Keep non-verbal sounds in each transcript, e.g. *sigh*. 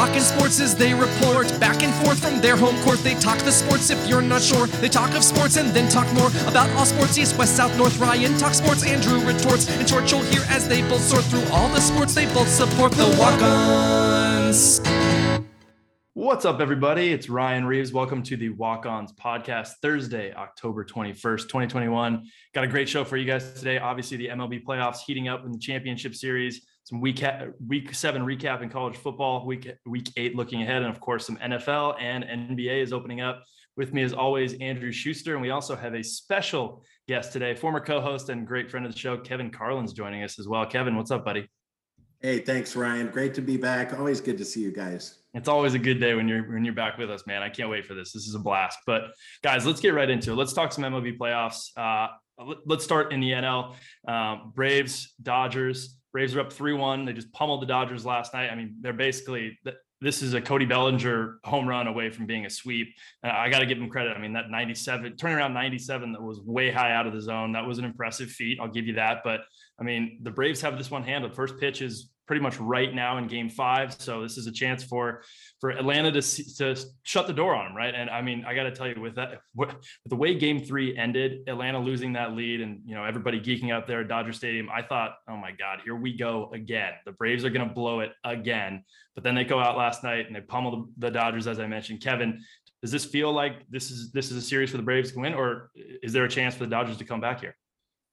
Talking sports as they report back and forth from their home court. They talk the sports if you're not sure. They talk of sports and then talk more about all sports east, west, south, north. Ryan talk sports, Andrew retorts. And short, you'll hear as they both sort through all the sports they both support. The walk ons. What's up, everybody? It's Ryan Reeves. Welcome to the Walk Ons podcast, Thursday, October 21st, 2021. Got a great show for you guys today. Obviously, the MLB playoffs heating up in the championship series, some week, week seven recap in college football, week, week eight looking ahead, and of course, some NFL and NBA is opening up. With me, as always, Andrew Schuster. And we also have a special guest today, former co host and great friend of the show, Kevin Carlin's joining us as well. Kevin, what's up, buddy? Hey, thanks, Ryan. Great to be back. Always good to see you guys. It's always a good day when you're when you're back with us, man. I can't wait for this. This is a blast. But guys, let's get right into it. Let's talk some MLB playoffs. Uh, let's start in the NL. Um, Braves, Dodgers. Braves are up three one. They just pummeled the Dodgers last night. I mean, they're basically this is a Cody Bellinger home run away from being a sweep. Uh, I got to give him credit. I mean, that 97 turning around 97 that was way high out of the zone. That was an impressive feat. I'll give you that. But I mean, the Braves have this one handled. First pitch is pretty much right now in game five. So this is a chance for for Atlanta to to shut the door on them, right? And I mean, I got to tell you, with that, *laughs* with the way Game Three ended, Atlanta losing that lead, and you know everybody geeking out there at Dodger Stadium, I thought, oh my God, here we go again. The Braves are going to blow it again. But then they go out last night and they pummel the Dodgers, as I mentioned. Kevin, does this feel like this is this is a series for the Braves to win, or is there a chance for the Dodgers to come back here?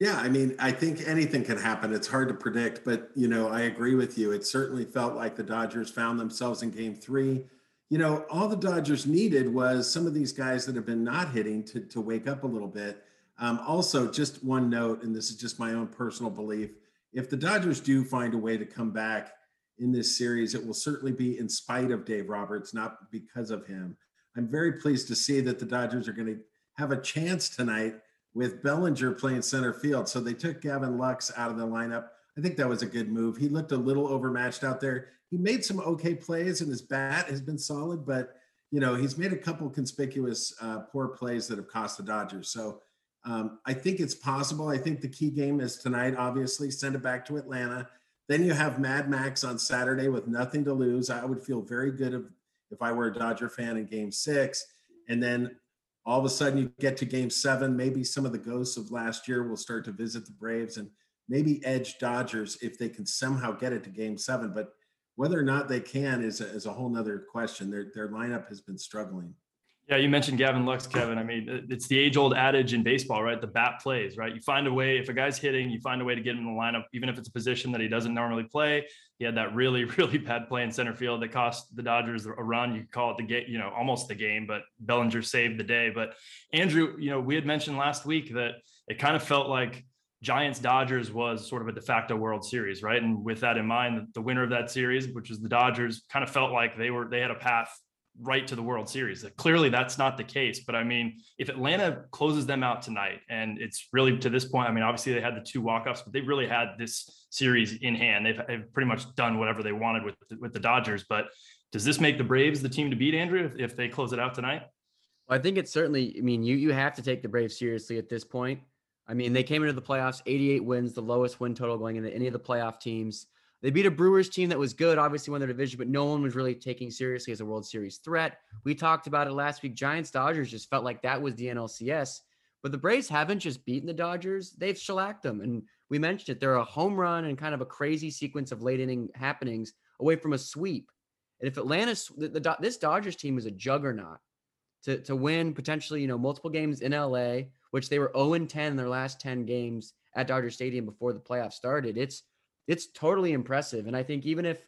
Yeah, I mean, I think anything can happen. It's hard to predict, but you know, I agree with you. It certainly felt like the Dodgers found themselves in game three. You know, all the Dodgers needed was some of these guys that have been not hitting to, to wake up a little bit. Um, also, just one note, and this is just my own personal belief if the Dodgers do find a way to come back in this series, it will certainly be in spite of Dave Roberts, not because of him. I'm very pleased to see that the Dodgers are going to have a chance tonight with Bellinger playing center field. So they took Gavin Lux out of the lineup. I think that was a good move. He looked a little overmatched out there. He made some okay plays, and his bat has been solid, but you know he's made a couple conspicuous uh, poor plays that have cost the Dodgers. So um, I think it's possible. I think the key game is tonight. Obviously, send it back to Atlanta. Then you have Mad Max on Saturday with nothing to lose. I would feel very good if, if I were a Dodger fan in Game Six, and then all of a sudden you get to game seven, maybe some of the ghosts of last year will start to visit the Braves and maybe edge Dodgers if they can somehow get it to game seven. But whether or not they can is a, is a whole nother question. Their, their lineup has been struggling. Yeah, you mentioned Gavin Lux, Kevin. I mean, it's the age old adage in baseball, right? The bat plays, right? You find a way, if a guy's hitting, you find a way to get him in the lineup, even if it's a position that he doesn't normally play. He had that really, *laughs* really bad play in center field that cost the Dodgers a run. You call it the game, you know, almost the game, but Bellinger saved the day. But Andrew, you know, we had mentioned last week that it kind of felt like Giants Dodgers was sort of a de facto World Series, right? And with that in mind, the winner of that series, which was the Dodgers, kind of felt like they were they had a path right to the World Series. Clearly, that's not the case. But I mean, if Atlanta closes them out tonight, and it's really to this point, I mean, obviously they had the two walk-offs, but they really had this series in hand. They've, they've pretty much done whatever they wanted with with the Dodgers. But does this make the Braves the team to beat, Andrew, if, if they close it out tonight? Well, I think it's certainly. I mean, you you have to take the Braves seriously at this point. I mean, they came into the playoffs 88 wins, the lowest win total going into any of the playoff teams. They beat a Brewers team that was good, obviously won their division, but no one was really taking seriously as a World Series threat. We talked about it last week. Giants Dodgers just felt like that was the NLCS, but the Braves haven't just beaten the Dodgers; they've shellacked them. And we mentioned it; they're a home run and kind of a crazy sequence of late inning happenings away from a sweep. And if Atlanta, the, the, this Dodgers team is a juggernaut to to win potentially, you know, multiple games in LA, which they were 0 10 in their last 10 games at Dodger Stadium before the playoffs started. It's it's totally impressive. And I think even if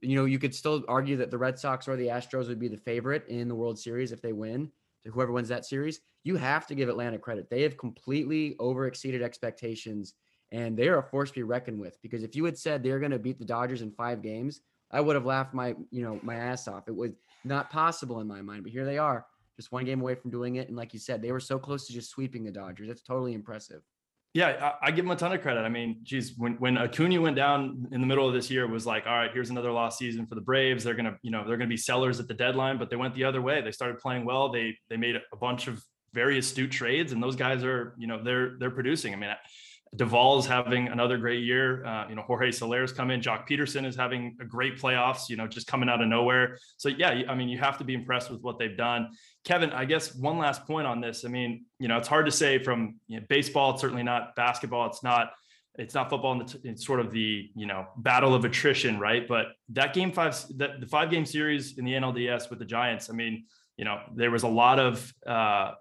you know, you could still argue that the Red Sox or the Astros would be the favorite in the World Series if they win. To whoever wins that series, you have to give Atlanta credit. They have completely over exceeded expectations, and they are a force to be reckoned with. Because if you had said they're going to beat the Dodgers in five games, I would have laughed my you know my ass off. It was not possible in my mind, but here they are, just one game away from doing it. And like you said, they were so close to just sweeping the Dodgers. It's totally impressive. Yeah, I, I, give him a ton of credit. I mean, geez, when when Acuna went down in the middle of this year, was like, all right, here's another lost season for the Braves. They're gonna, you know, they're gonna be sellers at the deadline, but they went the other way. They started playing well. They they made a bunch of very astute trades, and those guys are, you know, they're they're producing. I mean, Duvall's having another great year. Uh, you know, Jorge Soler's come in. Joc Pederson is having a great playoffs, you know, just coming out of nowhere. So, yeah, I mean, you have to be impressed with what they've done. Kevin, I guess one last point on this. I mean, you know, it's hard to say from you know, baseball, it's certainly not basketball. It's not it's not football And it's sort of the you know battle of attrition right but that game five that the five game series in the nlds with the giants i mean you know there was a lot of uh,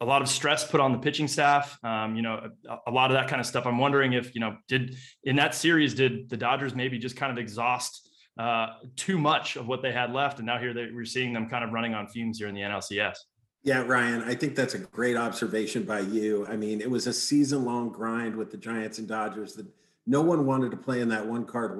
a lot of stress put on the pitching staff. Um, you know, a, a, lot of that kind of stuff. I'm wondering if you know, did in that series, did the Dodgers maybe just kind of exhaust uh, too much of what they had left, and now here they, we're seeing them kind of running on fumes here in the NLCS. Yeah, Ryan, I think that's a great observation by you. I mean, it was a season-long grind with the Giants and Dodgers that no one wanted to play in that one card,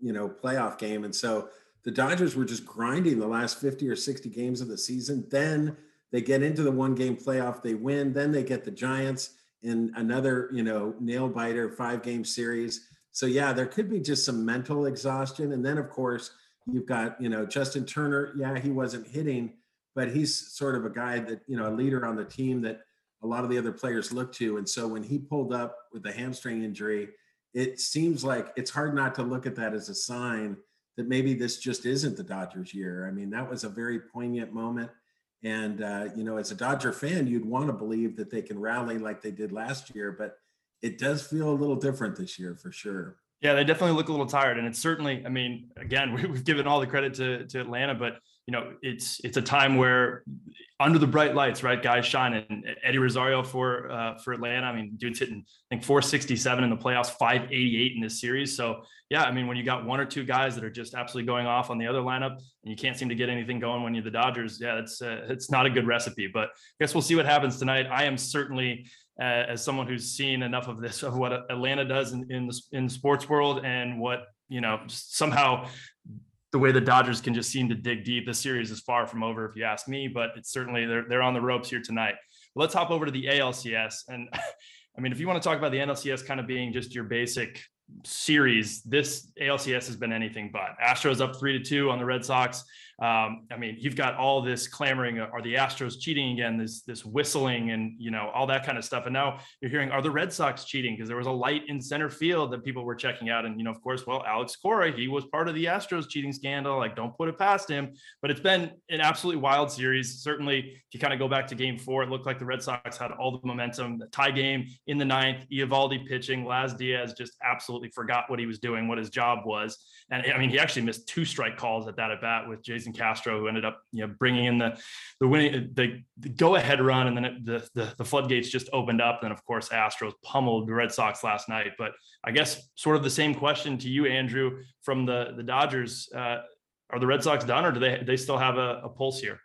you know, playoff game, and so the Dodgers were just grinding the last 50 or 60 games of the season. Then they get into the one game playoff, they win, then they get the Giants in another, you know, nail biter five game series. So yeah, there could be just some mental exhaustion. And then of course, you've got, you know, Justin Turner. Yeah, he wasn't hitting, but he's sort of a guy that, you know, a leader on the team that a lot of the other players look to. And so when he pulled up with the hamstring injury, it seems like it's hard not to look at that as a sign that maybe this just isn't the Dodgers year. I mean, that was a very poignant moment. And, uh, you know, as a Dodger fan, you'd want to believe that they can rally like they did last year, but it does feel a little different this year for sure. Yeah, they definitely look a little tired. And it's certainly, I mean, again, *laughs* we've given all the credit to, to Atlanta, but you know, it's it's a time where under the bright lights, right, guys shine. And Eddie Rosario for uh, for Atlanta, I mean, dude's hitting I think 467 in the playoffs, 588 in this series. So yeah, I mean, when you got one or two guys that are just absolutely going off on the other lineup, and you can't seem to get anything going when you're the Dodgers, yeah, it's uh, it's not a good recipe. But I guess we'll see what happens tonight. I am certainly Uh, as someone who's seen enough of this of what Atlanta does in in the, in the sports world and what you know somehow the way the Dodgers can just seem to dig deep. This series is far from over, if you ask me, but it's certainly they're they're on the ropes here tonight. let's hop over to the ALCS, and *laughs* I mean, if you want to talk about the NLCS kind of being just your basic series, this ALCS has been anything but. Astros up three to two on the Red Sox. Um, I mean, you've got all this clamoring: are the Astros cheating again? This this whistling and you know all that kind of stuff. And now you're hearing, are the Red Sox cheating? Because there was a light in center field that people were checking out. And you know, of course, well, Alex Cora, he was part of the Astros cheating scandal. Like, don't put it past him. But it's been an absolutely wild series. Certainly, if you kind of go back to Game Four, it looked like the Red Sox had all the momentum. The tie game in the ninth, Eovaldi pitching, Laz Diaz just absolutely forgot what he was doing, what his job was. And I mean, he actually missed two strike calls at that at bat with Jason Castro, who ended up, you know, bringing in the the winning the, the go ahead run, and then it, the, the the floodgates just opened up. And of course, Astros pummeled the Red Sox last night. But I guess sort of the same question to you, Andrew, from the the Dodgers: uh, Are the Red Sox done, or do they they still have a, a pulse here?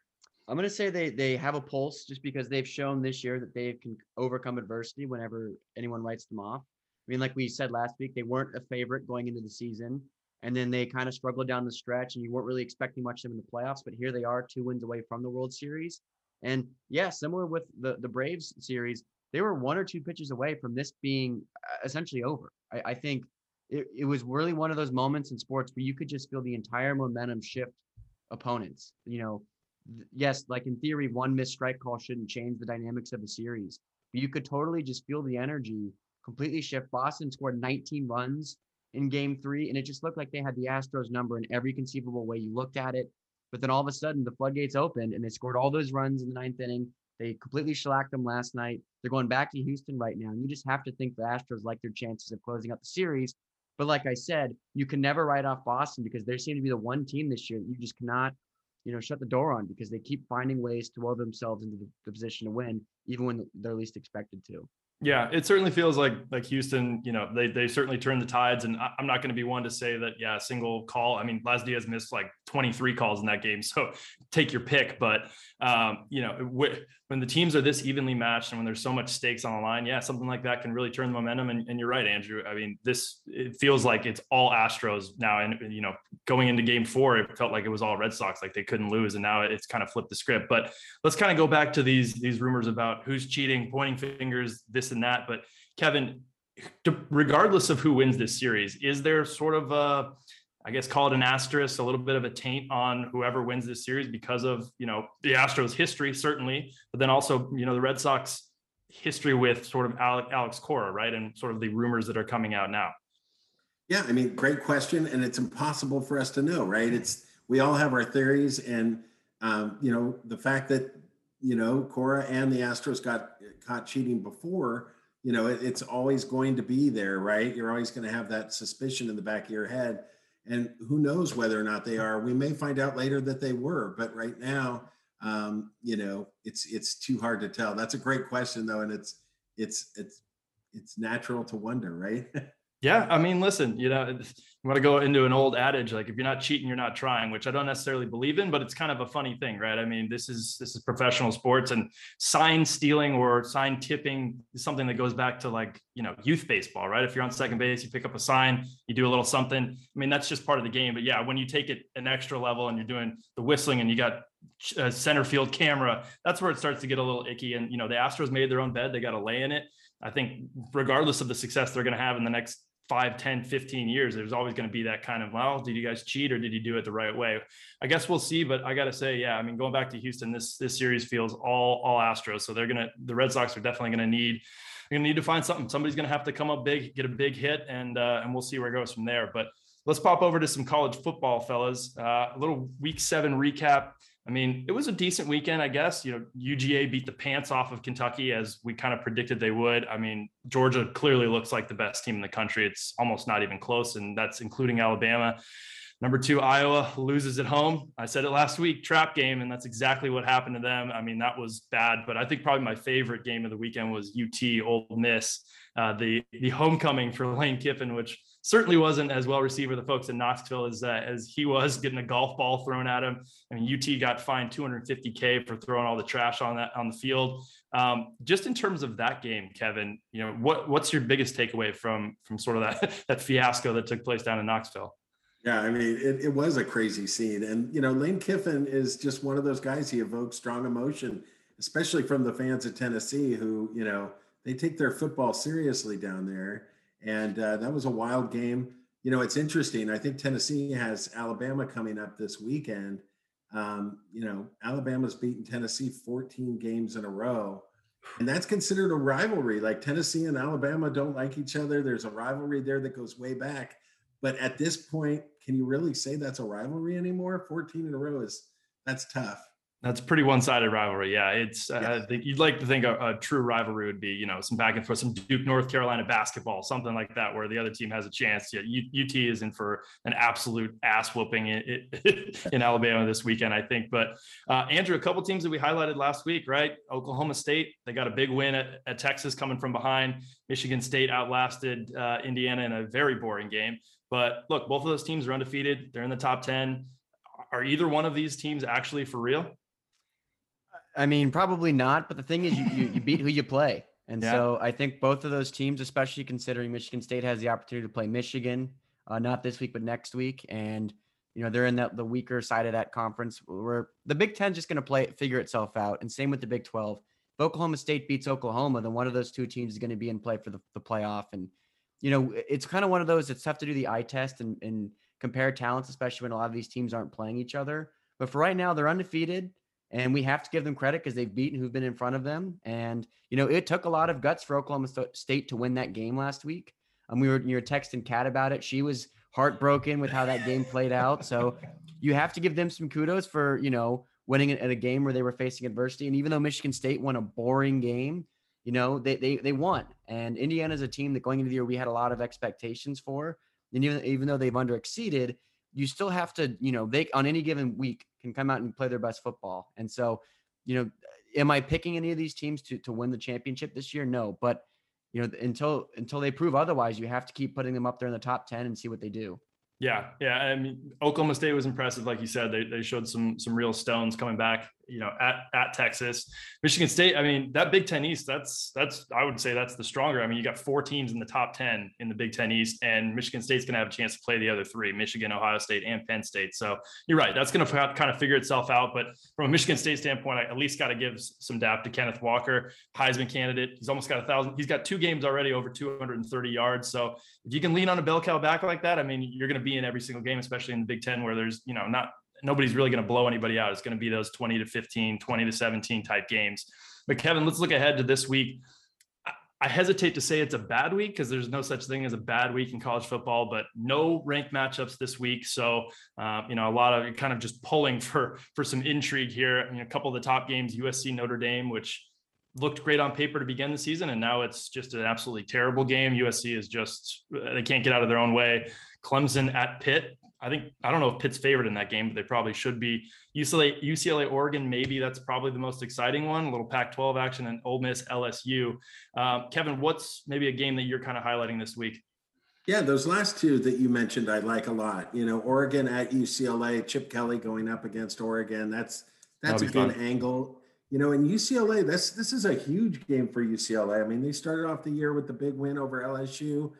I'm going to say they they have a pulse just because they've shown this year that they can overcome adversity whenever anyone writes them off. I mean, like we said last week, they weren't a favorite going into the season and then they kind of struggled down the stretch and you weren't really expecting much of them in the playoffs but here they are two wins away from the world series. And yeah similar with the the braves series they were one or two pitches away from this being uh, essentially over. I, I think it, it was really one of those moments in sports where you could just feel the entire momentum shift opponents you know. Yes like in theory one missed strike call shouldn't change the dynamics of a series but you could totally just feel the energy completely shift. Boston scored 19 runs in game three, and it just looked like they had the Astros number in every conceivable way you looked at it. But then all of a sudden, the floodgates opened and they scored all those runs in the ninth inning. They completely shellacked them last night. They're going back to Houston right now. And you just have to think the Astros like their chances of closing out the series. But like I said, you can never write off Boston because they seem to be the one team this year that you just cannot, you know, shut the door on because they keep finding ways to will themselves into the, the position to win, even when they're least expected to. Yeah, it certainly feels like like Houston. You know, they they certainly turned the tides, and I, am not going to be one to say that. Yeah, a single call. I mean, Laz Diaz missed like 23 calls in that game, *laughs* so take your pick. But um, you know, when the teams are this evenly matched and when there's so much stakes on the line, yeah, something like that can really turn the momentum. And, and you're right, Andrew. I mean, this it feels like it's all Astros now, and you know, going into Game Four, it felt like it was all Red Sox, like they couldn't lose, and now it's kind of flipped the script. But let's kind of go back to these these rumors about who's cheating, pointing fingers. This this and that. But Kevin, regardless of who wins this series, is there sort of a, I guess call it an asterisk, a little bit of a taint on whoever wins this series because of you know the Astros history certainly, but then also you know the Red Sox history with sort of Alex, Alex Cora, right? And sort of the rumors that are coming out now. Yeah, I mean, great question, and it's impossible for us to know, right? It's we all have our theories, and um, you know the fact that you know Cora and the Astros got caught cheating before, you know it, it's always going to be there, right? You're always going to have that suspicion in the back of your head, and who knows whether or not they are? We may find out later that they were, but right now, um, you know, it's it's too hard to tell. That's a great question, though, and it's it's it's it's natural to wonder, right? *laughs* Yeah, I mean, listen, you know, you want to go into an old adage like if you're not cheating, you're not trying, which I don't necessarily believe in, but it's kind of a funny thing, right? I mean, this is this is professional sports and sign stealing or sign tipping is something that goes back to like, you know, youth baseball, right? If you're on second base, you pick up a sign, you do a little something. I mean, that's just part of the game, but yeah, when you take it an extra level and you're doing the whistling and you got a uh, center field camera, that's where it starts to get a little icky and you know, the Astros made their own bed, they got to lay in it. I think regardless of the success they're going to have in the next 5 10 15 years there's always going to be that kind of well did you guys cheat or did you do it the right way? I guess we'll see but i gotta say yeah i mean going back to houston this this series feels all all astros so they're gonna the red sox are definitely gonna need gonna need to find something. Somebody's gonna have to come up big get a big hit and uh, and we'll see where it goes from there but let's pop over to some college football fellas. Uh, a little week seven recap I mean, it was a decent weekend, I guess. You know, UGA beat the pants off of Kentucky as we kind of predicted they would. I mean, Georgia clearly looks like the best team in the country. It's almost not even close, and that's including Alabama. Number two, Iowa loses at home. I said it last week, trap game, and that's exactly what happened to them. I mean, that was bad, but I think probably my favorite game of the weekend was UT Ole Miss, uh, the the homecoming for Lane Kiffin, which certainly wasn't as well received with the folks in Knoxville as uh, as he was getting a golf ball thrown at him. I mean, UT got fined 250k for throwing all the trash on that on the field. Um, just in terms of that game, Kevin, you know what what's your biggest takeaway from from sort of that *laughs* that fiasco that took place down in Knoxville? Yeah, I mean, it, it was a crazy scene. And, you know, Lane Kiffin is just one of those guys. He evokes strong emotion, especially from the fans of Tennessee who, you know, they take their football seriously down there and uh, that was a wild game. You know, it's interesting. I think Tennessee has Alabama coming up this weekend. Um, you know, Alabama's beaten Tennessee 14 games in a row, and that's considered a rivalry. Like Tennessee and Alabama don't like each other. There's a rivalry there that goes way back. But at this point, can you really say that's a rivalry anymore? 14 in a row is that's tough. That's pretty one-sided rivalry. Yeah, it's. Uh, you'd like to think a, a, true rivalry would be, you know, some back and forth, some Duke North Carolina basketball, something like that, where the other team has a chance. Yeah, UT is in for an absolute ass whooping in, *laughs* in Alabama this weekend, I think. But uh, Andrew, a couple teams that we highlighted last week, right? Oklahoma State, they got a big win at, at Texas, coming from behind. Michigan State outlasted uh, Indiana in a very boring game. But look, both of those teams are undefeated. They're in the top ten. Are either one of these teams actually for real? I mean, probably not. But the thing is, you you, you beat who you play, and yeah. so I think both of those teams, especially considering Michigan State has the opportunity to play Michigan, uh, not this week but next week, and you know they're in that the weaker side of that conference. Where the Big Ten just going to play figure itself out, and same with the Big Twelve. If Oklahoma State beats Oklahoma, then one of those two teams is going to be in play for the, the playoff. And you know, it's kind of one of those. It's tough to do the eye test and, and compare talents, especially when a lot of these teams aren't playing each other. But for right now, they're undefeated and we have to give them credit because they've beaten who've been in front of them. And you know, it took a lot of guts for Oklahoma State to win that game last week. Um, we were you were texting Kat about it. She was heartbroken with how that game played out. So *laughs* you have to give them some kudos for you know winning at a game where they were facing adversity. And even though Michigan State won a boring game, you know they they they won. And Indiana is a team that going into the year we had a lot of expectations for. And even even though they've under exceeded, you still have to you know they on any given week can come out and play their best football. And so, you know, am I picking any of these teams to to win the championship this year? No, but you know, until until they prove otherwise, you have to keep putting them up there in the top 10 and see what they do. Yeah, yeah. I mean, Oklahoma State was impressive, like you said. They, they showed some some real stones coming back you know at at Texas, Michigan State. I mean that Big Ten East. That's that's I would say that's the stronger. I mean you got four teams in the top ten in the Big Ten East, and Michigan State's going to have a chance to play the other three: Michigan, Ohio State, and Penn State. So you're right. That's going to kind of figure itself out. But from a Michigan State standpoint, I at least got to give some dap to Kenneth Walker, Heisman candidate. He's almost got a thousand. He's got two games already over 230 yards. So if you can lean on a bell cow back like that, I mean you're going to be in every single game, especially in the Big Ten where there's you know not nobody's really going to blow anybody out. It's going to be those 20 to 15, 20 to 17 type games. But Kevin, let's look ahead to this week. I hesitate to say it's a bad week because there's no such thing as a bad week in college football, but no ranked matchups this week. So, uh, you know, a lot of kind of just pulling for for some intrigue here. I mean, a couple of the top games, USC Notre Dame, which looked great on paper to begin the season, and now it's just an absolutely terrible game. USC is just they can't get out of their own way. Clemson at Pitt. I think I don't know if Pitt's favored in that game, but they probably should be. UCLA, UCLA, Oregon, maybe that's probably the most exciting one. A little Pac-12 action and Ole Miss, LSU. Um, Kevin, what's maybe a game that you're kind of highlighting this week? Yeah, those last two that you mentioned, I like a lot. You know, Oregon at UCLA, Chip Kelly going up against Oregon. That's that's a good fun. angle. You know, in UCLA, this this is a huge game for UCLA. I mean, they started off the year with the big win over LSU.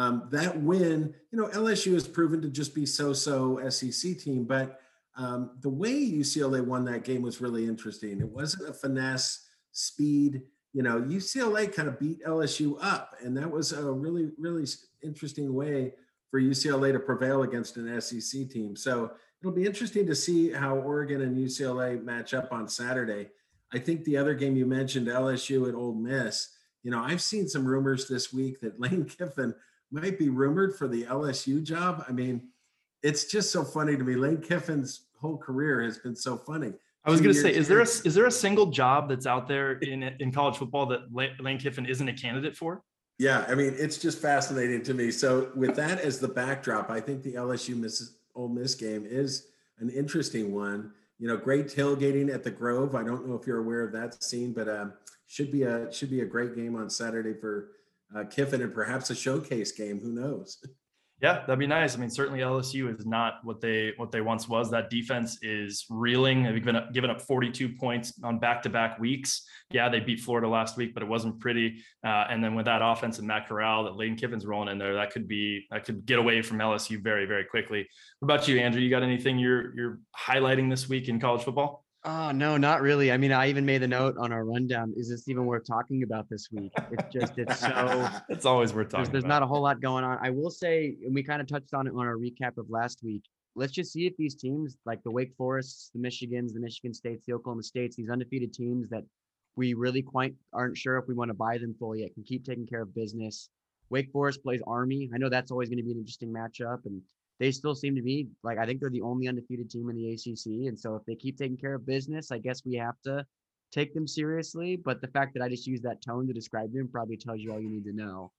Um, that win, you know, LSU has proven to just be so-so SEC team, but um, the way UCLA won that game was really interesting. It wasn't a finesse, speed. You know, UCLA kind of beat LSU up, and that was a really, really interesting way for UCLA to prevail against an SEC team. So it'll be interesting to see how Oregon and UCLA match up on Saturday. I think the other game you mentioned, LSU at Ole Miss. You know, I've seen some rumors this week that *laughs* Lane Kiffin might be rumored for the LSU job. I mean, it's just so funny to me. Lane Kiffin's whole career has been so funny. I was going to say, is there a is there a single job that's out there in in college football that Lane Kiffin isn't a candidate for? Yeah, I mean, it's just fascinating to me. So with that as the backdrop, I think the LSU Miss Ole Miss game is an interesting one. You know, great tailgating at the Grove. I don't know if you're aware of that scene, but um, should be a should be a great game on Saturday for uh, Kiffin and perhaps a showcase game. Who knows? *laughs* Yeah, that'd be nice. I mean, certainly LSU is not what they what they once was. That defense is reeling. They've given up, given up 42 points on back-to-back weeks. Yeah, they beat Florida last week, but it wasn't pretty. Uh, and then with that offense and Matt Corral that Lane Kiffin's rolling in there, that could be that could get away from LSU very very quickly. What about you, Andrew? You got anything you're you're highlighting this week in college football? Oh no, not really. I mean, I even made the note on our rundown. Is this even worth talking about this week? It's just it's so. *laughs* it's always worth talking. There's, there's not a whole lot going on. I will say, and we kind of touched on it on our recap of last week. Let's just see if these teams, like the Wake Forests, the Michigans, the Michigan States, the Oklahoma States, these undefeated teams that we really quite aren't sure if we want to buy them fully yet, can keep taking care of business. Wake Forest plays Army. I know that's always going to be an interesting matchup, and they still seem to be like I think they're the only undefeated team in the ACC, and so if they keep taking care of business, I guess we have to take them seriously. But the fact that I just use that tone to describe them probably tells you all you need to know.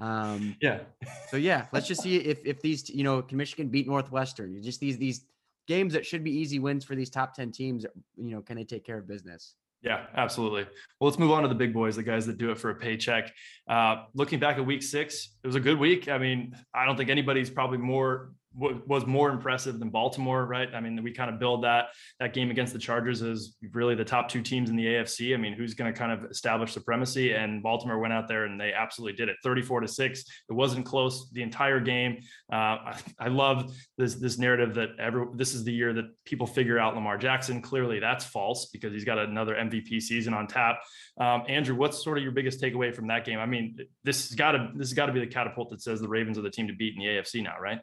Um, yeah. so yeah, let's just see if if these you know can Michigan beat Northwestern? Just these these games that should be easy wins for these top ten teams. You know, can they take care of business? Yeah, absolutely. Well, let's move on to the big boys, the guys that do it for a paycheck. Uh, looking back at week six, it was a good week. I mean, I don't think anybody's probably more was more impressive than Baltimore, right? I mean, we kind of build that that game against the Chargers as really the top two teams in the AFC. I mean, who's going to kind of establish supremacy? And Baltimore went out there and they absolutely did it, 34 to six. It wasn't close the entire game. Uh, I, I, love this this narrative that every this is the year that people figure out Lamar Jackson. Clearly, that's false because he's got another MVP season on tap. Um, Andrew, what's sort of your biggest takeaway from that game? I mean, this has got to this has got to be the catapult that says the Ravens are the team to beat in the AFC now, right?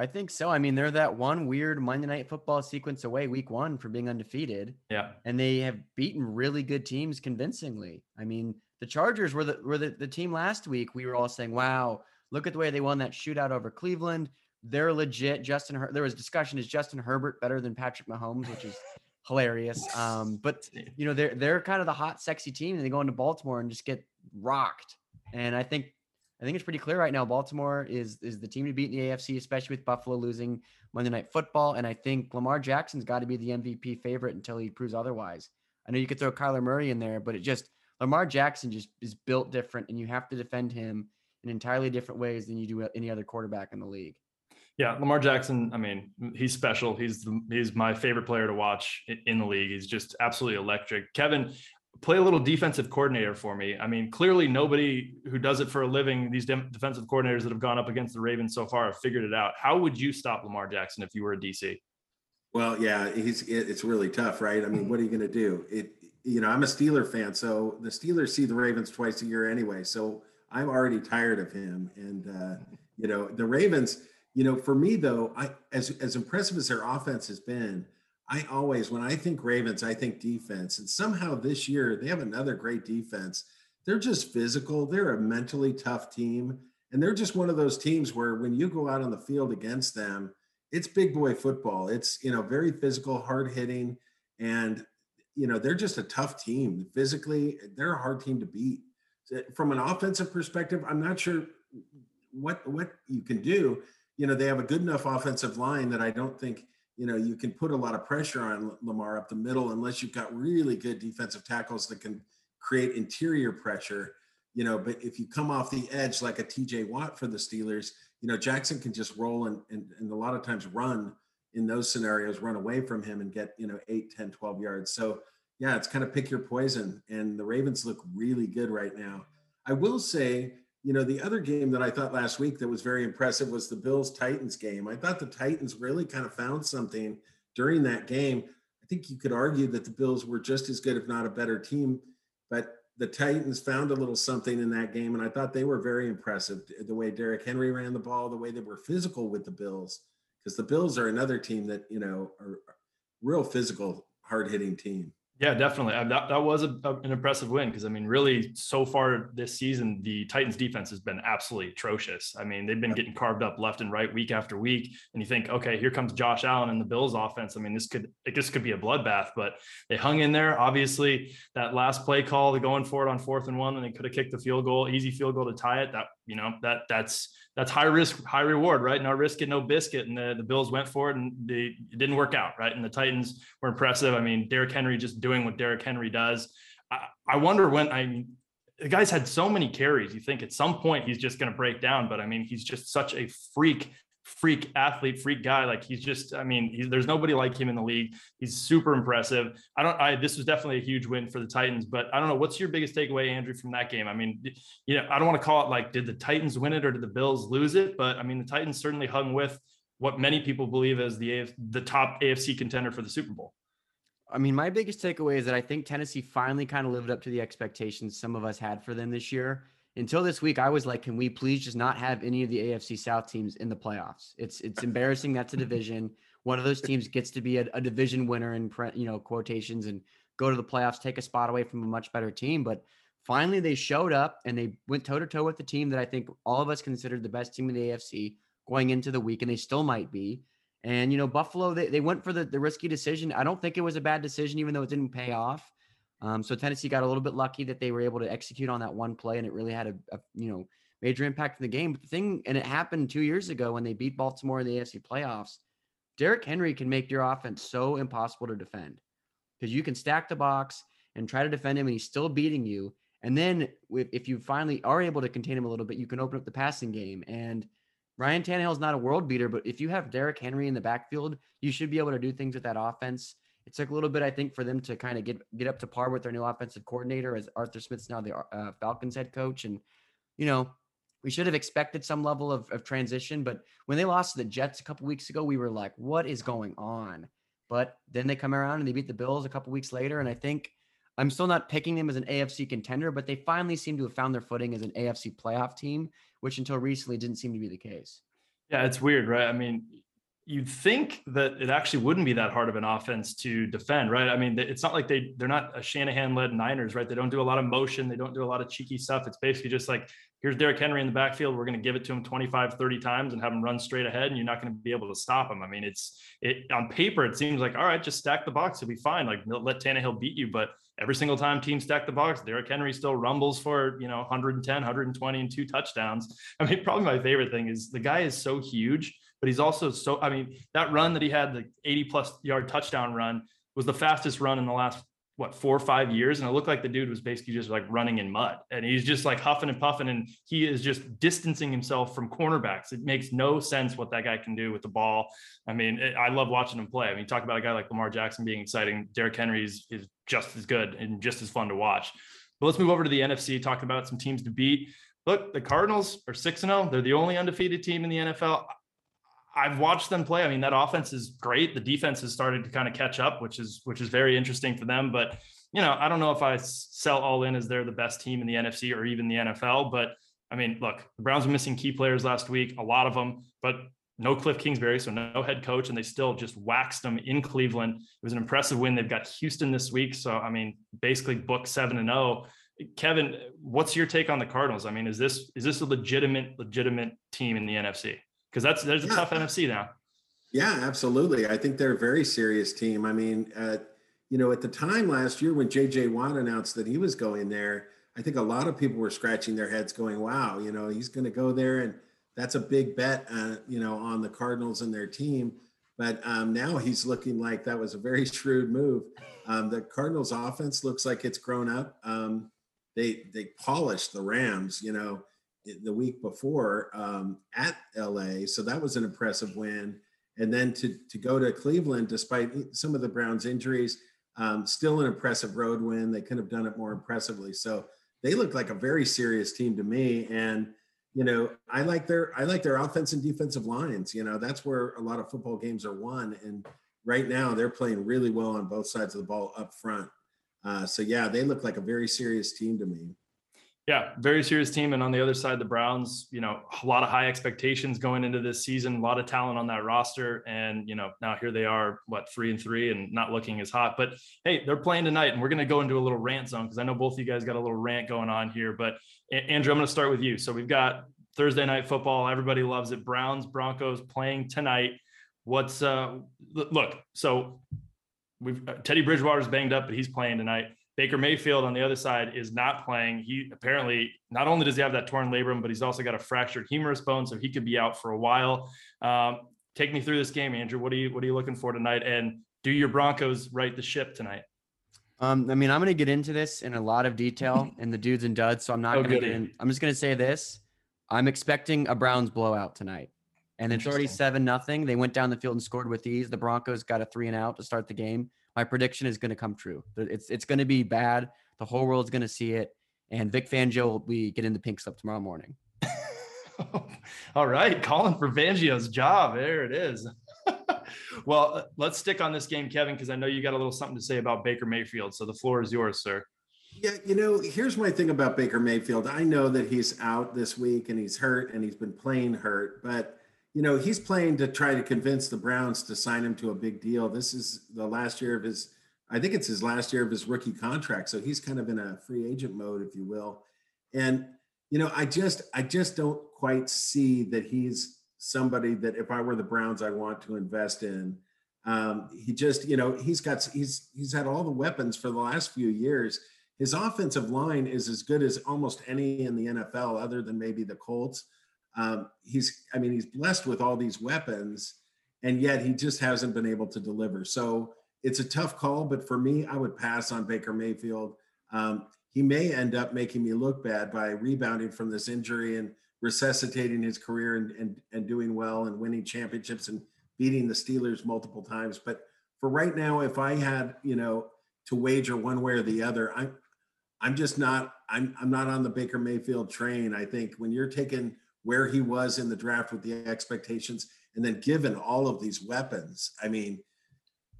I think so. I mean, they're that one weird Monday night football sequence away week one from being undefeated. Yeah. And they have beaten really good teams convincingly. I mean, the Chargers were the were the, the team last week. We were all saying, wow, look at the way they won that shootout over Cleveland. They're legit. Justin Her- there was discussion, is Justin Herbert better than Patrick Mahomes, which is hilarious. Um, but *laughs* you know, they're they're kind of the hot, sexy team, and they go into Baltimore and just get rocked. And I think I think it's pretty clear right now. Baltimore is is the team to beat in the AFC, especially with Buffalo losing Monday Night Football. And I think Lamar Jackson's got to be the MVP favorite until he proves otherwise. I know you could throw Kyler Murray in there, but it just Lamar Jackson just is built different, and you have to defend him in entirely different ways than you do any other quarterback in the league. Yeah, Lamar Jackson. I mean, he's special. He's he's my favorite player to watch in the league. He's just absolutely electric. Kevin, play a little defensive coordinator for me. I mean, clearly nobody who does it for a living, these defensive coordinators that have gone up against the Ravens so far have figured it out. How would you stop Lamar Jackson if you were a DC? Well, yeah, he's it's really tough, right? I mean, what are you going to do? It you know, I'm a Steeler fan, so the Steelers see the Ravens twice a year anyway. So I'm already tired of him. And uh, you know, the Ravens, you know, for me though, I as as impressive as their offense has been, I always, when I think Ravens, I think defense. And somehow this year they have another great defense. they're just physical. They're a mentally tough team. And they're just one of those teams where when you go out on the field against them, it's big boy football. It's, you know, very physical, hard hitting. And, you know, they're just a tough team. Physically, they're a hard team to beat. From an offensive perspective, I'm not sure what what you can do. You know, they have a good enough offensive line that I don't think you know you can put a lot of pressure on Lamar up the middle unless you've got really good defensive tackles that can create interior pressure. You know, but if you come off the edge like a TJ Watt for the Steelers, you know, Jackson can just roll and, and, and a lot of times run in those scenarios, run away from him and get, you know, 8, 10, 12 yards. So, yeah, it's kind of pick your poison. And the Ravens look really good right now. I will say, you know, the other game that I thought last week that was very impressive was the Bills Titans game. I thought the Titans really kind of found something during that game. I think you could argue that the Bills were just as good, if not a better team, but the Titans found a little something in that game. And I thought they were very impressive. The way Derrick Henry ran the ball, the way they were physical with the Bills, because the Bills are another team that, you know, are real physical, hard hitting team. Yeah, definitely. Uh, that, that was a, an impressive win because I mean, really, so far this season, the Titans defense has been absolutely atrocious. I mean, they've been getting carved up left and right, week after week. And you think, okay, here comes Josh Allen and the Bills offense. I mean, this could this could be a bloodbath, but they hung in there. Obviously, that last play call, they're going for it on fourth and one, and they could have kicked the field goal, easy field goal to tie it. That you know that that's that's high risk, high reward, right? No risk it, no biscuit. And the, the Bills went for it and they, it didn't work out, right? And the Titans were impressive. I mean, Derrick Henry just doing what Derrick Henry does. I, I wonder when, I mean, the guy's had so many carries. You think at some point he's just going to break down, but I mean, he's just such a freak freak athlete, freak guy. Like he's just, I mean, there's nobody like him in the league. He's super impressive. I don't, I, this was definitely a huge win for the Titans, but I don't know. What's your biggest takeaway, Andrew, from that game? I mean, you know, I don't want to call it like, did the Titans win it or did the Bills lose it? But I mean, the Titans certainly hung with what many people believe as the, the top AFC contender for the Super Bowl. I mean, my biggest takeaway is that I think Tennessee finally kind of lived up to the expectations some of us had for them this year until this week, I was like, can we please just not have any of the AFC South teams in the playoffs? It's it's embarrassing that's a *laughs* division. One of those teams gets to be a, a division winner in you know quotations and go to the playoffs, take a spot away from a much better team. But finally, they showed up and they went toe to toe with the team that I think all of us considered the best team in the AFC going into the week, and they still might be. And you know, Buffalo, they, they went for the, the risky decision. I don't think it was a bad decision, even though it didn't pay off. Um, so Tennessee got a little bit lucky that they were able to execute on that one play, and it really had a, a, you know major impact in the game. But the thing, and it happened two years ago when they beat Baltimore in the AFC playoffs. Derrick Henry can make your offense so impossible to defend because you can stack the box and try to defend him, and he's still beating you. And then if you finally are able to contain him a little bit, you can open up the passing game. And Ryan Tannehill is not a world beater, but if you have Derrick Henry in the backfield, you should be able to do things with that offense it took a little bit, I think, for them to kind of get get up to par with their new offensive coordinator, as Arthur Smith's now the uh, Falcons head coach, and you know we should have expected some level of, of transition. But when they lost to the Jets a couple weeks ago, we were like, "What is going on?" But then they come around and they beat the Bills a couple weeks later, and I think I'm still not picking them as an AFC contender, but they finally seem to have found their footing as an AFC playoff team, which until recently didn't seem to be the case. Yeah, it's weird, right? I mean, you'd think that it actually wouldn't be that hard of an offense to defend, right? I mean, it's not like they they're not a Shanahan led Niners, right? They don't do a lot of motion, they don't do a lot of cheeky stuff. It's basically just like here's Derrick Henry in the backfield, we're going to give it to him 25 30 times and have him run straight ahead and you're not going to be able to stop him. I mean, it's it on paper it seems like all right, just stack the box, it'll be fine. Like let Tannehill beat you, but every single time teams stack the box, Derrick Henry still rumbles for, you know, 110, 120 and two touchdowns. I mean, probably my favorite thing is the guy is so huge but he's also so, I mean, that run that he had, the 80 plus yard touchdown run, was the fastest run in the last, what, four or five years. And it looked like the dude was basically just like running in mud. And he's just like huffing and puffing. And he is just distancing himself from cornerbacks. It makes no sense what that guy can do with the ball. I mean, it, I love watching him play. I mean, talk about a guy like Lamar Jackson being exciting. Derrick Henry is, is just as good and just as fun to watch. But let's move over to the NFC, talking about some teams to beat. Look, the Cardinals are 6 0. They're the only undefeated team in the NFL. I've watched them play. I mean, that offense is great. The defense has started to kind of catch up, which is which is very interesting for them. But you know, I don't know if I sell all in as they're the best team in the NFC or even the NFL. But I mean, look, the Browns were missing key players last week, a lot of them, but no Cliff Kingsbury, so no head coach, and they still just waxed them in Cleveland. It was an impressive win. They've got Houston this week, so I mean, basically book seven and zero. Oh Kevin, what's your take on the Cardinals? I mean, is this is this a legitimate legitimate team in the NFC? Because that's there's a yeah. tough NFC now. Yeah, absolutely. I think they're a very serious team. I mean, uh, you know, at the time last year when JJ Watt announced that he was going there, I think a lot of people were scratching their heads, going, "Wow, you know, he's going to go there, and that's a big bet, uh, you know, on the Cardinals and their team." But um, now he's looking like that was a very *laughs* shrewd move. Um, the Cardinals' offense looks like it's grown up. Um, they they polished the Rams, you know, the week before um, at LA, so that was an impressive win. And then to to go to Cleveland, despite some of the Browns' injuries, um, still an impressive road win. They could have done it more impressively. So they look like a very serious team to me. And you know, I like their I like their offense and defensive lines. You know, that's where a lot of football games are won. And right now, they're playing really well on both sides of the ball up front. Uh, so yeah, they look like a very serious team to me. Yeah, very serious team. And on the other side, the Browns, you know, a lot of high expectations going into this season, a lot of talent on that roster. And, you know, now here they are, what, three and three and not looking as hot. But hey, they're playing tonight and we're going to go into a little rant zone because I know both of you guys got a little rant going on here. But Andrew, I'm going to start with you. So we've got Thursday night football. Everybody loves it. Browns, Broncos playing tonight. What's, uh, look, so we've uh, Teddy Bridgewater's banged up, but he's playing tonight. Baker Mayfield on the other side is not playing. He apparently not only does he have that torn labrum, but he's also got a fractured humerus bone, so he could be out for a while. Um, take me through this game, Andrew. What are you what are you looking for tonight? And do your Broncos right the ship tonight? Um, I mean, I'm going to get into this in a lot of detail in the dudes and duds, so I'm not oh, going to get in. I'm just going to say this: I'm expecting a Browns blowout tonight, and it's already seven nothing. They went down the field and scored with ease. The Broncos got a three and out to start the game my prediction is going to come true. It's it's going to be bad. The whole world's going to see it, and Vic Fangio will be getting the pink slip tomorrow morning. *laughs* All right, calling for Fangio's job. There it is. *laughs* well, uh, let's stick on this game, Kevin, because I know you got a little something to say about Baker Mayfield. So the floor is yours, sir. Yeah, you know, here's my thing about Baker Mayfield. I know that he's out this week and he's hurt and he's been playing hurt, but you know, he's playing to try to convince the Browns to sign him to a big deal. This is the last year of his, I think it's his last year of his rookie contract. So he's kind of in a free agent mode, if you will. And, you know, I just, I just don't quite see that he's somebody that if I were the Browns, I want to invest in. Um, he just, you know, he's got, he's, he's had all the weapons for the last few years. His offensive line is as good as almost any in the NFL, other than maybe the Colts um, he's, I mean, he's blessed with all these weapons, and yet he just hasn't been able to deliver. So it's a tough call, but for me, I would pass on Baker Mayfield. Um, he may end up making me look bad by rebounding from this injury and resuscitating his career and, and, and doing well and winning championships and beating the Steelers multiple times. But for right now, if I had, you know, to wager one way or the other, I'm I'm just not I'm I'm not on the Baker Mayfield train. I think when you're taking where he was in the draft with the expectations, and then given all of these weapons, I mean,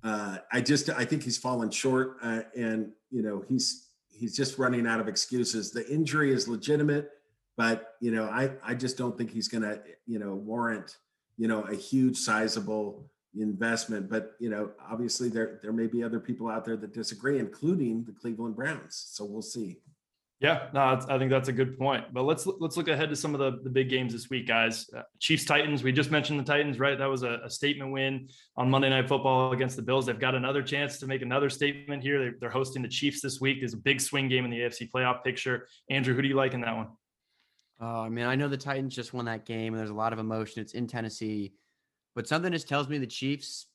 uh, I just I think he's fallen short, uh, and you know he's he's just running out of excuses. The injury is legitimate, but you know I I just don't think he's going to you know warrant you know a huge sizable investment. But you know obviously there there may be other people out there that disagree, including the Cleveland Browns. So we'll see. Yeah, no, I think that's a good point. But let's let's look ahead to some of the, the big games this week, guys. Uh, Chiefs Titans. We just mentioned the Titans, right? That was a, a, statement win on Monday Night Football against the Bills. They've got another chance to make another statement here. They, they're hosting the Chiefs this week. There's a big swing game in the AFC playoff picture. Andrew, who do you like in that one? Uh, I mean, I know the Titans just won that game, and there's a lot of emotion. It's in Tennessee, but something just tells me the Chiefs.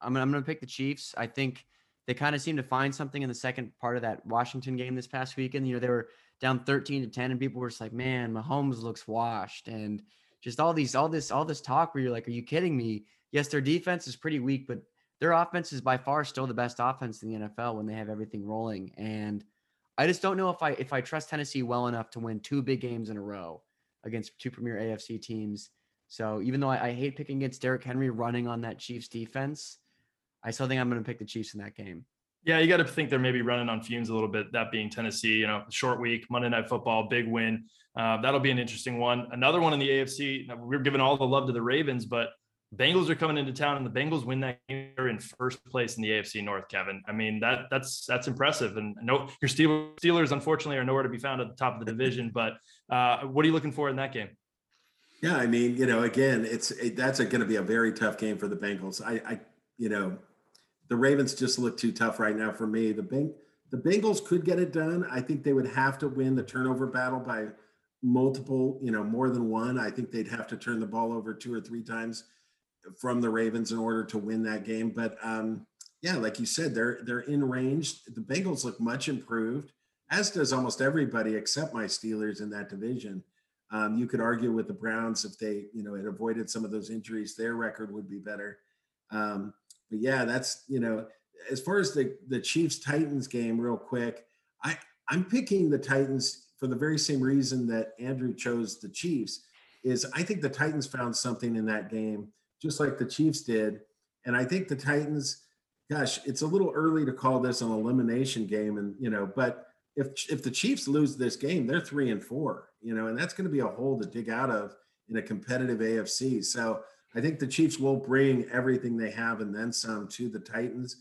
I'm, I'm going to pick the Chiefs. I think they kind of seemed to find something in the second part of that Washington game this past weekend. You know, they were down 13 to 10, and people were just like, man, Mahomes looks washed. And just all these, all this, all this talk where you're like, are you kidding me? Yes, their defense is pretty weak, but their offense is by far still the best offense in the NFL when they have everything rolling. And I just don't know if I if I trust Tennessee well enough to win two big games in a row against two premier AFC teams. So even though I, I hate picking against Derrick Henry running on that Chiefs defense, I still think I'm going to pick the Chiefs in that game. Yeah, you got to think they're maybe running on fumes a little bit. That being Tennessee, you know, short week, Monday Night Football, big win. Uh, that'll be an interesting one. Another one in the AFC. We're giving all the love to the Ravens, but Bengals are coming into town, and the Bengals win that game. They're in first place in the AFC North, Kevin. I mean that that's that's impressive. And no, your Steelers unfortunately are nowhere to be found at the top of the division. But uh, what are you looking for in that game? Yeah, I mean, you know, again, it's it, that's going to be a very tough game for the Bengals. I, I, you know, the Ravens just look too tough right now for me. The Beng, the Bengals could get it done. I think they would have to win the turnover battle by multiple, you know, more than one. I think they'd have to turn the ball over two or three times from the Ravens in order to win that game. But um, yeah, like you said, they're they're in range. The Bengals look much improved, as does almost everybody except my Steelers in that division. Um, you could argue with the Browns if they, you know, had avoided some of those injuries, their record would be better. Um, but yeah, that's you know, as far as the the Chiefs Titans game, real quick, I I'm picking the Titans for the very same reason that Andrew chose the Chiefs. Is I think the Titans found something in that game, just like the Chiefs did, and I think the Titans. Gosh, it's a little early to call this an elimination game, and you know, but if if the Chiefs lose this game, they're three and four, you know, and that's going to be a hole to dig out of in a competitive AFC. So I think the Chiefs will bring everything they have and then some to the Titans.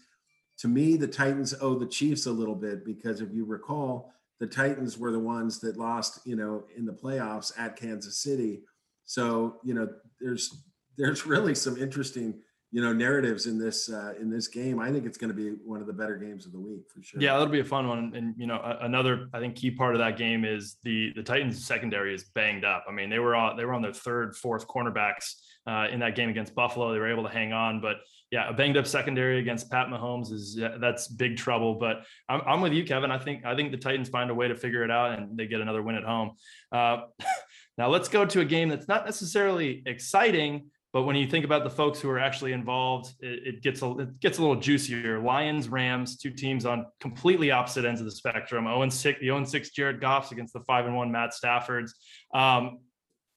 To me, the Titans owe the Chiefs a little bit because if you recall, the Titans were the ones that lost, you know, in the playoffs at Kansas City. So, you know, there's *laughs* there's really some interesting you know narratives in this uh, in this game. I think it's going to be one of the better games of the week for sure. Yeah, that'll be a fun one. And you know, another I think key part of that game is the the Titans secondary is banged up. I mean, they were on they were on their third, fourth cornerbacks uh, in that game against Buffalo. They were able to hang on, but yeah, a banged up secondary against Pat Mahomes is that's big trouble. But I'm, I'm with you, Kevin. I think I think the Titans find a way to figure it out and they get another win at home. Uh, *laughs* now let's go to a game that's not necessarily exciting but when you think about the folks who are actually involved, it, it, gets a it gets a little juicier. Lions, Rams, two teams on completely opposite ends of the spectrum. 0 6, the 0 6 Jared Goffs against the 5 and 1 Matt Stafford's. Um,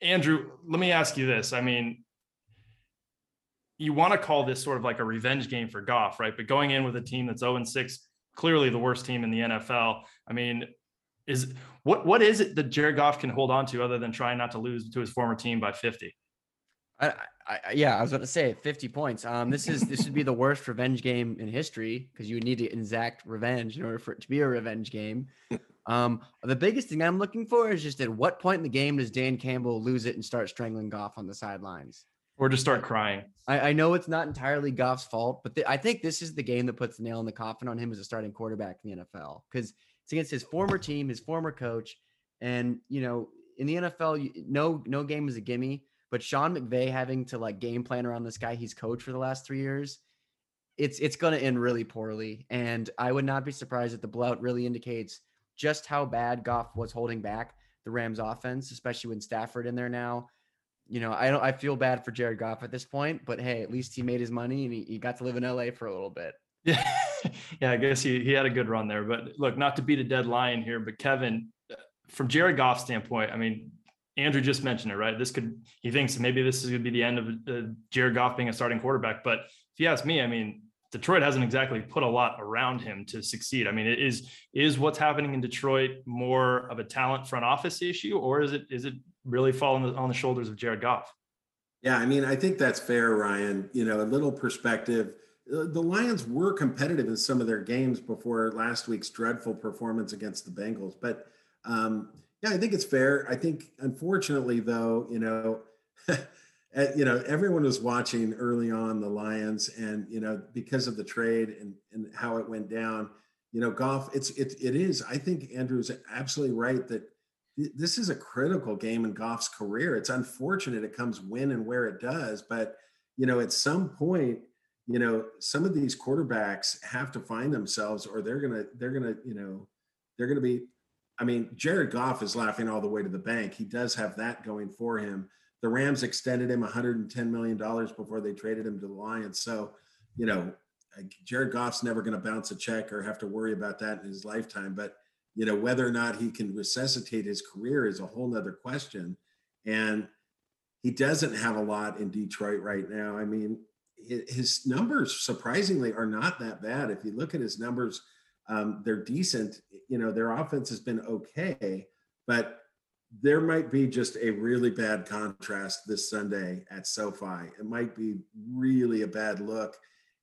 Andrew, let me ask you this. I mean, you want to call this sort of like a revenge game for Goff, right? But going in with a team that's 0 6, clearly the worst team in the NFL. I mean, is what what is it that Jared Goff can hold on to other than trying not to lose to his former team by 50? I, I, yeah, I was about to say 50 points. Um, this is this would be the worst revenge game in history because you would need to exact revenge in order for it to be a revenge game. Um, the biggest thing I'm looking for is just at what point in the game does Dan Campbell lose it and start strangling Goff on the sidelines, or just start crying? I, I know it's not entirely Goff's fault, but I think this is the game that puts the nail in the coffin on him as a starting quarterback in the NFL because it's against his former team, his former coach, and you know in the NFL, no no game is a gimme. But Sean McVay having to like game plan around this guy he's coached for the last three years, it's it's going to end really poorly. And I would not be surprised if the blowout really indicates just how bad Goff was holding back the Rams offense, especially when Stafford in there now. You know, I don't I feel bad for Jared Goff at this point, but hey, at least he made his money and he, he got to live in LA for a little bit. Yeah. *laughs* yeah, I guess he, he had a good run there. But look, not to beat a dead lion here, but Kevin, uh, from Jared Goff's standpoint, I mean, Andrew just mentioned it, right? This could, he thinks maybe this is going to be the end of uh, Jared Goff being a starting quarterback. But if you ask me, I mean, Detroit hasn't exactly put a lot around him to succeed. I mean, is is what's happening in Detroit more of a talent front office issue, or is it is it really falling on the shoulders of Jared Goff? Yeah, I mean, I think that's fair, Ryan. You know, a little perspective. The Lions were competitive in some of their games before last week's dreadful performance against the Bengals, but um, yeah, I think it's fair. I think, unfortunately, though, you know, *laughs* you know, everyone was watching early on the Lions, and you know, because of the trade and and how it went down, you know, Goff. It's it it is. I think Andrew's absolutely right that this is a critical game in Goff's career. It's unfortunate it comes when and where it does, but you know, at some point, you know, some of these quarterbacks have to find themselves, or they're gonna they're gonna you know they're gonna be I mean, Jared Goff is laughing all the way to the bank. He does have that going for him. The Rams extended him $110 million before they traded him to the Lions. So, you know, Jared Goff's never going to bounce a check or have to worry about that in his lifetime. But, you know, whether or not he can resuscitate his career is a whole nother question. And he doesn't have a lot in Detroit right now. I mean, his numbers surprisingly are not that bad. If you look at his numbers – um, they're decent. You know, their offense has been okay, but there might be just a really bad contrast this Sunday at SoFi. It might be really a bad look.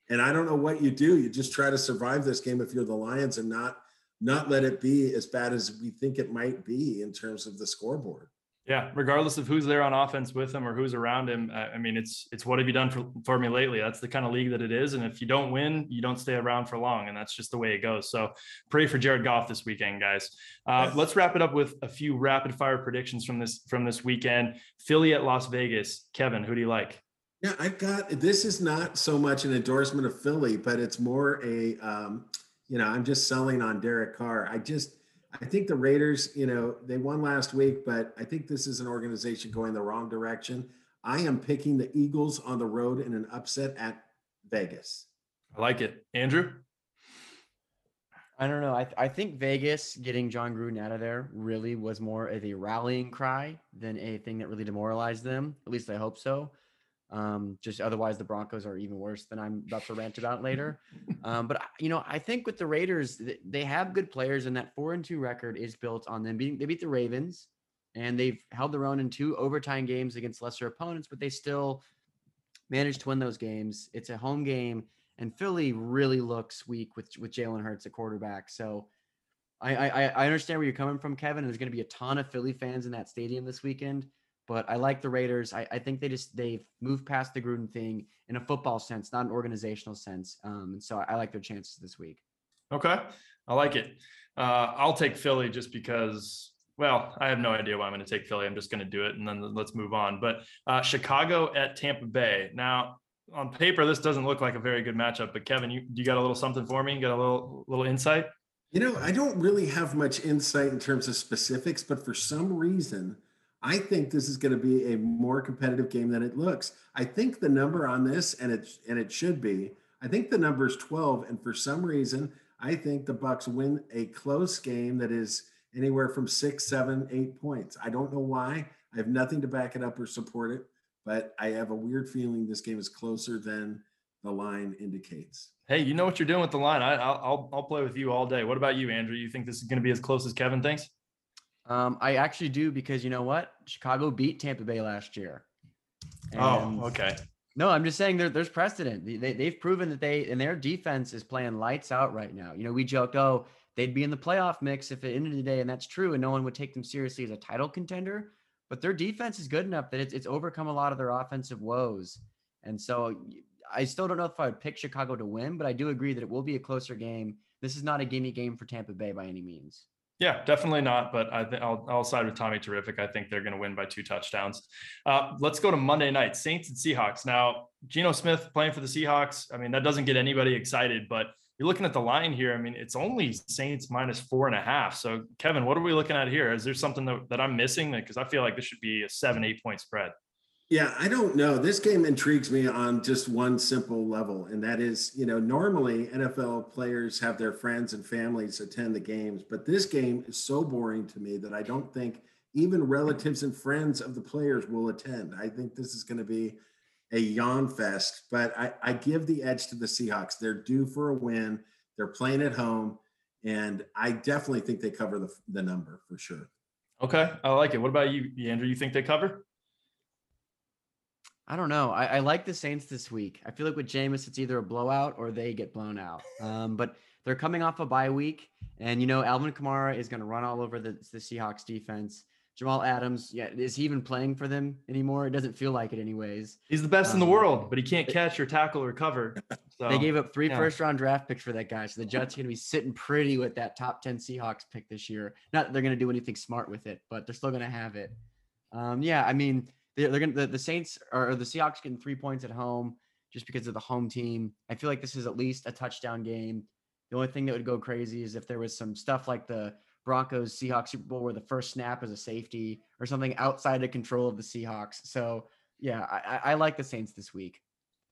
And I don't know what you do. You just try to survive this game if you're the Lions and not not let it be as bad as we think it might be in terms of the scoreboard. Yeah, regardless of who's there on offense with him or who's around him, I mean, it's it's what have you done for, for me lately? That's the kind of league that it is, and if you don't win, you don't stay around for long, and that's just the way it goes. So pray for Jared Goff this weekend, guys. Uh, yes. Let's wrap it up with a few rapid fire predictions from this from this weekend. Philly at Las Vegas. Kevin, who do you like? Yeah, I've got this is not so much an endorsement of Philly, but it's more a um, you know I'm just selling on Derek Carr. I just I think the Raiders, you know, they won last week, but I think this is an organization going the wrong direction. I am picking the Eagles on the road in an upset at Vegas. I like it. Andrew? I don't know. I, th- I think Vegas getting Jon Gruden out of there really was more of a rallying cry than a thing that really demoralized them. At least I hope so. Um, just otherwise, the Broncos are even worse than I'm about to rant about later. *laughs* Um, but you know, I think with the Raiders, they have good players, and that four and two record is built on them beating. They beat the Ravens, and they've held their own in two overtime games against lesser opponents, but they still managed to win those games. It's a home game, and Philly really looks weak with with Jalen Hurts at quarterback. So. I, I, I understand where you're coming from, Kevin. There's going to be a ton of Philly fans in that stadium this weekend but I like the Raiders. I, I think they just they've moved past the Gruden thing in a football sense, not an organizational sense. Um, and so I, I like their chances this week. Okay, I like it. Uh, I'll take Philly just because. Well, I have no idea why I'm going to take Philly. I'm just going to do it, and then let's move on. But uh, Chicago at Tampa Bay. Now, on paper, this doesn't look like a very good matchup. But Kevin, you you got a little something for me? You got a little little insight? You know, I don't really have much insight in terms of specifics, but for some reason, I think this is going to be a more competitive game than it looks. I think the number on this, and it and it should be, I think the number is 12. And for some reason, I think the Bucs win a close game that is anywhere from six, seven, eight points. I don't know why. I have nothing to back it up or support it, but I have a weird feeling this game is closer than the line indicates. Hey, you know what you're doing with the line. I, will I'll play with you all day. What about you, Andrew? You think this is going to be as close as Kevin thinks? Um, I actually do because you know what? Chicago beat Tampa Bay last year. Oh, and oh, okay. No, I'm just saying there, there's precedent. They, they've proven that they and their defense is playing lights out right now. You know, we joked, oh, they'd be in the playoff mix if it ended the day, and that's true, and no one would take them seriously as a title contender. But their defense is good enough that it's, it's overcome a lot of their offensive woes. And so I still don't know if I would pick Chicago to win, but I do agree that it will be a closer game. This is not a gimme game for Tampa Bay by any means. Yeah, definitely not. But I think I'll, I'll side with Tommy Terrific. I think they're going to win by two touchdowns. Uh, let's go to Monday night Saints and Seahawks. Now, Geno Smith playing for the Seahawks. I mean, that doesn't get anybody excited, but you're looking at the line here. I mean, it's only Saints minus four and a half. So, Kevin, what are we looking at here? Is there something that, that I'm missing? Because I feel like this should be a seven, eight point spread. Yeah, I don't know. This game intrigues me on just one simple level, and that is, you know, normally NFL players have their friends and families attend the games, but this game is so boring to me that I don't think even relatives and friends of the players will attend. I think this is going to be a yawn fest, but I, I give the edge to the Seahawks. They're due for a win. They're playing at home, and I definitely think they cover the, the number for sure. Okay, I like it. What about you, Andrew? You think they cover? I don't know. I, I, like the Saints this week. I feel like with Jameis, it's either a blowout or they get blown out. Um, but they're coming off a bye week, and you know Alvin Kamara is going to run all over the, the Seahawks defense. Jamal Adams, yeah, is he even playing for them anymore? It doesn't feel like it, anyways. He's the best um, in the um, world, but he can't catch or tackle or cover. So, they gave up three yeah. first round draft picks for that guy. So the Jets are going to be sitting pretty with that top 10 Seahawks pick this year. Not that they're going to do anything smart with it, but they're still going to have it. Um, yeah, I mean, they're, they're gonna the, the Saints or the Seahawks getting three points at home just because of the home team. I feel like this is at least a touchdown game. The only thing that would go crazy is if there was some stuff like the Broncos Seahawks Super Bowl where the first snap is a safety or something outside of control of the Seahawks. So yeah, I, I like the Saints this week.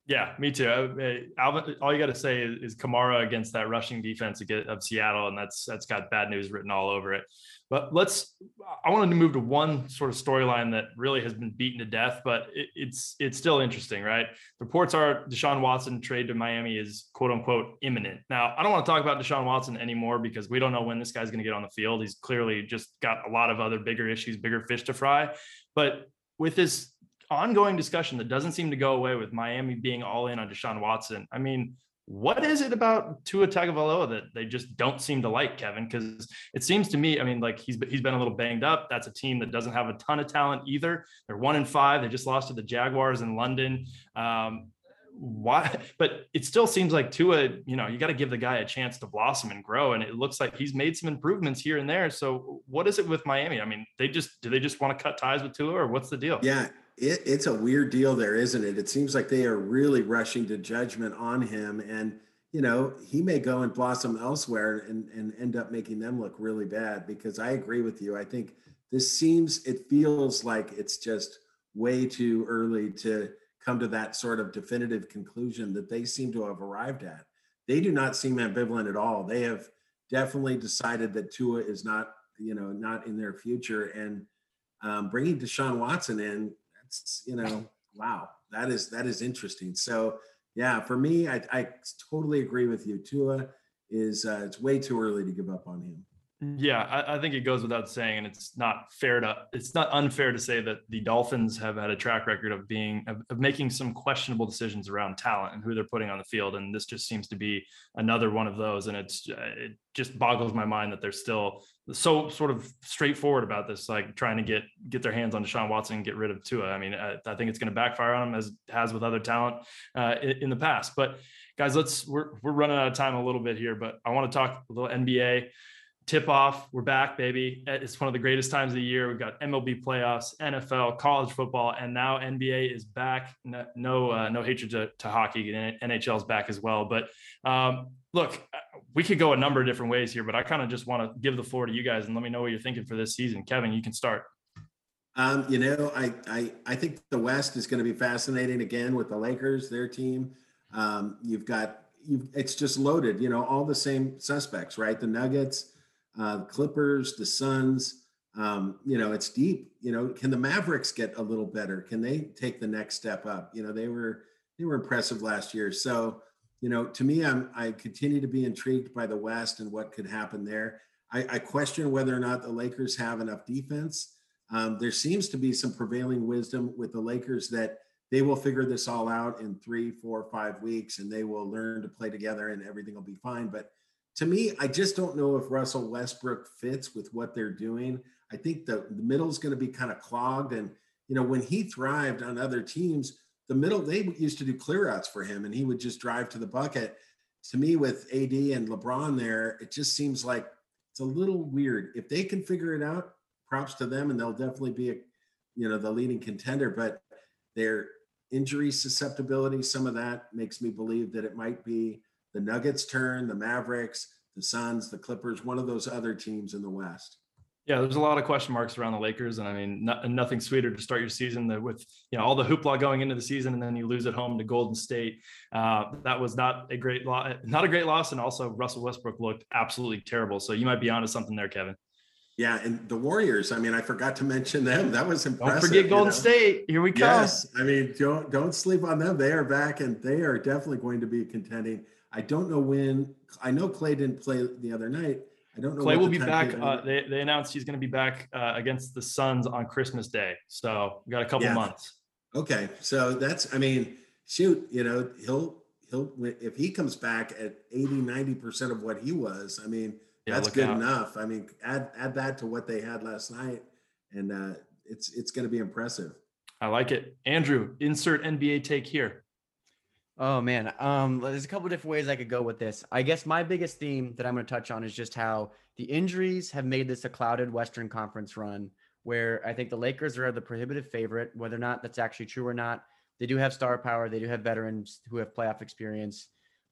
Yeah, me too. Uh, Alvin, all you got to say is, is Kamara against that rushing defense of Seattle, and that's that's got bad news written all over it. But let's. I wanted to move to one sort of storyline that really has been beaten to death, but it, it's it's still interesting, right? Reports are Deshaun Watson trade to Miami is quote unquote imminent. Now, I don't want to talk about Deshaun Watson anymore because we don't know when this guy's going to get on the field. He's clearly just got a lot of other bigger issues, bigger fish to fry. But with this ongoing discussion that doesn't seem to go away with Miami being all in on Deshaun Watson. I mean, what is it about Tua Tagovailoa that they just don't seem to like, Kevin? Because it seems to me, I mean, like he's he's been a little banged up. That's a team that doesn't have a ton of talent either. They're one in five. They just lost to the Jaguars in London. Um, why? But it still seems like Tua, you know, you got to give the guy a chance to blossom and grow. And it looks like he's made some improvements here and there. So what is it with Miami? I mean, they just do they just want to cut ties with Tua, or what's the deal? Yeah, it, it's a weird deal there, isn't it? It seems like they are really rushing to judgment on him. And, you know, he may go and blossom elsewhere and, and end up making them look really bad because I agree with you. I think this seems, it feels like it's just way too early to come to that sort of definitive conclusion that they seem to have arrived at. They do not seem ambivalent at all. They have definitely decided that Tua is not, you know, not in their future. And um, bringing Deshaun Watson in it's you know wow that is that is interesting. So yeah for me i, I totally agree with you. Tua is uh, it's way too early to give up on him yeah, I, I, think it goes without saying, and it's not fair to it's not unfair to say that the Dolphins have had a track record of being of, of, making some questionable decisions around talent and who they're putting on the field, and this just seems to be another one of those. And it's it just boggles my mind that they're still so sort of straightforward about this, like trying to get get their hands on Deshaun Watson and get rid of Tua. I mean, I, I think it's going to backfire on them as has with other talent uh, in, in the past. But guys, let's we're we're running out of time a little bit here, but I want to talk a little NBA tip off. We're back, baby. It's one of the greatest times of the year. We've got MLB playoffs, NFL, college football, and now NBA is back. No, no, uh, no hatred to, to hockey. NHL is back as well. But um, look, we could go a number of different ways here, but I kind of just want to give the floor to you guys and let me know what you're thinking for this season. Kevin, you can start. Um, you know, I, I I think the West is going to be fascinating again with the Lakers, their team. Um, you've got you've it's just loaded. You know, all the same suspects, right? The Nuggets, uh, Clippers, the Suns. Um, you know, it's deep. You know, can the Mavericks get a little better? Can they take the next step up? You know, they were they were impressive last year. So, you know, to me, I'm I continue to be intrigued by the West and what could happen there. I, I question whether or not the Lakers have enough defense. Um, there seems to be some prevailing wisdom with the Lakers that they will figure this all out in three, four, five weeks, and they will learn to play together, and everything will be fine. But to me, I just don't know if Russell Westbrook fits with what they're doing. I think the, the middle is going to be kind of clogged. And, you know, when he thrived on other teams, the middle, they used to do clear outs for him and he would just drive to the bucket. To me, with AD and LeBron there, it just seems like it's a little weird. If they can figure it out, props to them and they'll definitely be a, you know, the leading contender. But their injury susceptibility, some of that makes me believe that it might be the Nuggets turn, the Mavericks, the Suns, the Clippers, one of those other teams in the West. Yeah, there's a lot of question marks around the Lakers, and I mean, not, nothing sweeter to start your season with you know all the hoopla going into the season, and then you lose at home to Golden State. Uh, that was not a great loss, not a great loss, and also Russell Westbrook looked absolutely terrible. So you might be onto something there, Kevin. Yeah, and the Warriors. I mean, I forgot to mention them. That was impressive. Don't forget Golden you know? State. Here we come. Yes, I mean, don't don't sleep on them. They are back, and they are definitely going to be contending. I don't know when. I know Klay didn't play the other night. I don't know. Klay will be back. Uh, they, they announced he's going to be back uh, against the Suns on Christmas Day. So we got a couple yeah. months. Okay, so that's. I mean, shoot. You know, he'll he'll if he comes back at 80, 90 percent of what he was. I mean, yeah, that's good out. enough. I mean, add add that to what they had last night, and uh, it's it's going to be impressive. I like it, Andrew. Insert NBA take here. Oh man, um, there's a couple different ways I could go with this. I guess my biggest theme that I'm going to touch on is just how the injuries have made this a clouded Western Conference run, where I think the Lakers are the prohibitive favorite. Whether or not that's actually true or not, they do have star power. They do have veterans who have playoff experience.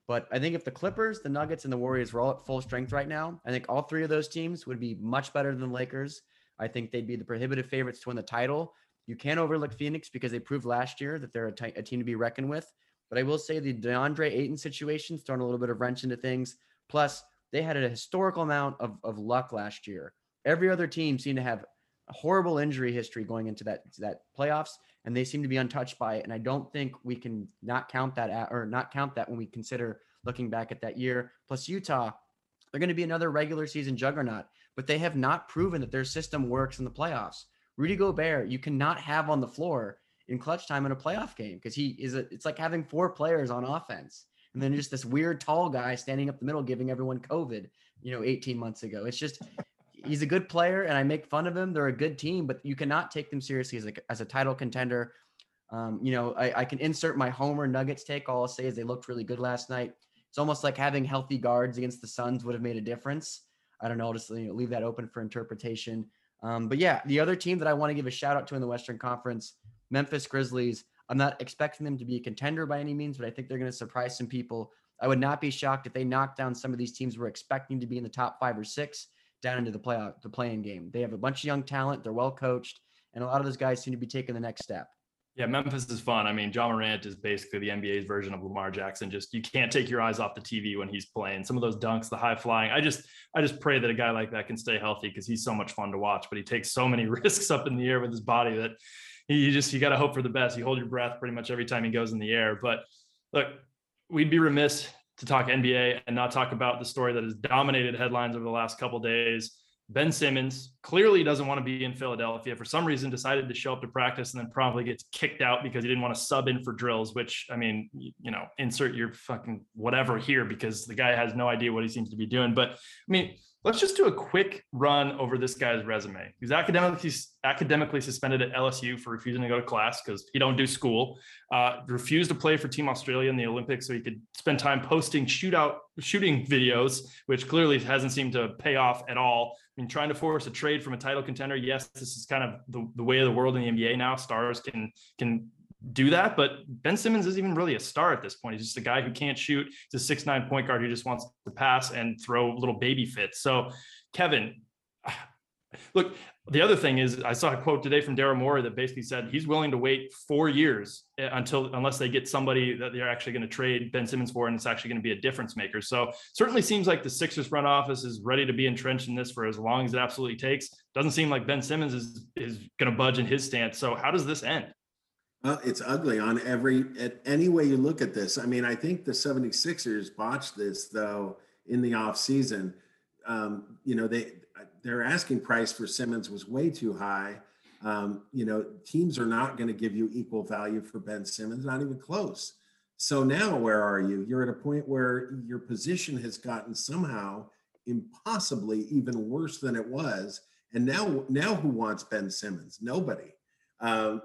But I think if the Clippers, the Nuggets, and the Warriors were all at full strength right now, I think all three of those teams would be much better than the Lakers. I think they'd be the prohibitive favorites to win the title. You can't overlook Phoenix because they proved last year that they're a, t- a team to be reckoned with. But I will say the DeAndre Ayton situation's thrown a little bit of wrench into things. Plus, they had a historical amount of, of luck last year. Every other team seemed to have a horrible injury history going into that that playoffs, and they seem to be untouched by it. And I don't think we can not count that at, or not count that when we consider looking back at that year. Plus, Utah, they're going to be another regular season juggernaut, but they have not proven that their system works in the playoffs. Rudy Gobert, you cannot have on the floor in clutch time in a playoff game because he is a, it's like having four players on offense and then just this weird tall guy standing up the middle giving everyone COVID, you know, 18 months ago. It's just he's a good player and I make fun of him. They're a good team, but you cannot take them seriously as a, as a title contender. Um, you know, I, I, can insert my Homer Nuggets take. All I'll say is they looked really good last night. It's almost like having healthy guards against the Suns would have made a difference. I don't know. Just you know, leave that open for interpretation. Um, but yeah, the other team that I want to give a shout out to in the Western Conference, Memphis Grizzlies. I'm not expecting them to be a contender by any means, but I think they're going to surprise some people. I would not be shocked if they knock down some of these teams we're expecting to be in the top five or six down into the playoff, the playing game. They have a bunch of young talent. They're well coached, and a lot of those guys seem to be taking the next step. Yeah, Memphis is fun. I mean, Ja Morant is basically the NBA's version of Lamar Jackson. Just you can't take your eyes off the TV when he's playing. Some of those dunks, the high flying. I just, I just pray that a guy like that can stay healthy because he's so much fun to watch. But he takes so many *laughs* risks up in the air with his body that you just you got to hope for the best. You hold your breath pretty much every time he goes in the air. But look, we'd be remiss to talk NBA and not talk about the story that has dominated headlines over the last couple days Ben Simmons clearly doesn't want to be in Philadelphia. For some reason, decided to show up to practice and then probably gets kicked out because he didn't want to sub in for drills. Which I mean, you know, insert your fucking whatever here because the guy has no idea what he seems to be doing. But I mean, let's just do a quick run over this guy's resume. He's academically academically suspended at LSU for refusing to go to class because he don't do school. Uh, refused to play for Team Australia in the Olympics so he could spend time posting shootout shooting videos, which clearly hasn't seemed to pay off at all. I mean, trying to force a trade from a title contender. Yes, this is kind of the, the way of the world in the NBA now. Stars can can do that. But Ben Simmons isn't even really a star at this point. He's just a guy who can't shoot. He's a six nine point guard who just wants to pass and throw little baby fits. So, Kevin, *sighs* look, the other thing is I saw a quote today from Daryl Morey that basically said he's willing to wait four years eh, until unless they get somebody that they're actually going to trade Ben Simmons for and it's actually going to be a difference maker. So certainly seems like the Sixers front office is ready to be entrenched in this for as long as it absolutely takes. Doesn't seem like Ben Simmons is is going to budge in his stance. So how does this end? Well, it's ugly on every at any way you look at this. I mean, I think the 76ers botched this though in the off season. Um, you know, they their asking price for Simmons was way too high. Um, you know, teams are not going to give you equal value for Ben Simmons, not even close. So now where are you? You're at a point where your position has gotten somehow impossibly even worse than it was. And now, now who wants Ben Simmons? Nobody. Um,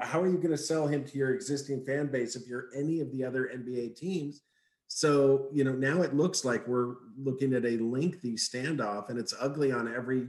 how are you going to sell him to your existing fan base if you're any of the other NBA teams? So, you know, now it looks like we're looking at a lengthy standoff and it's ugly on every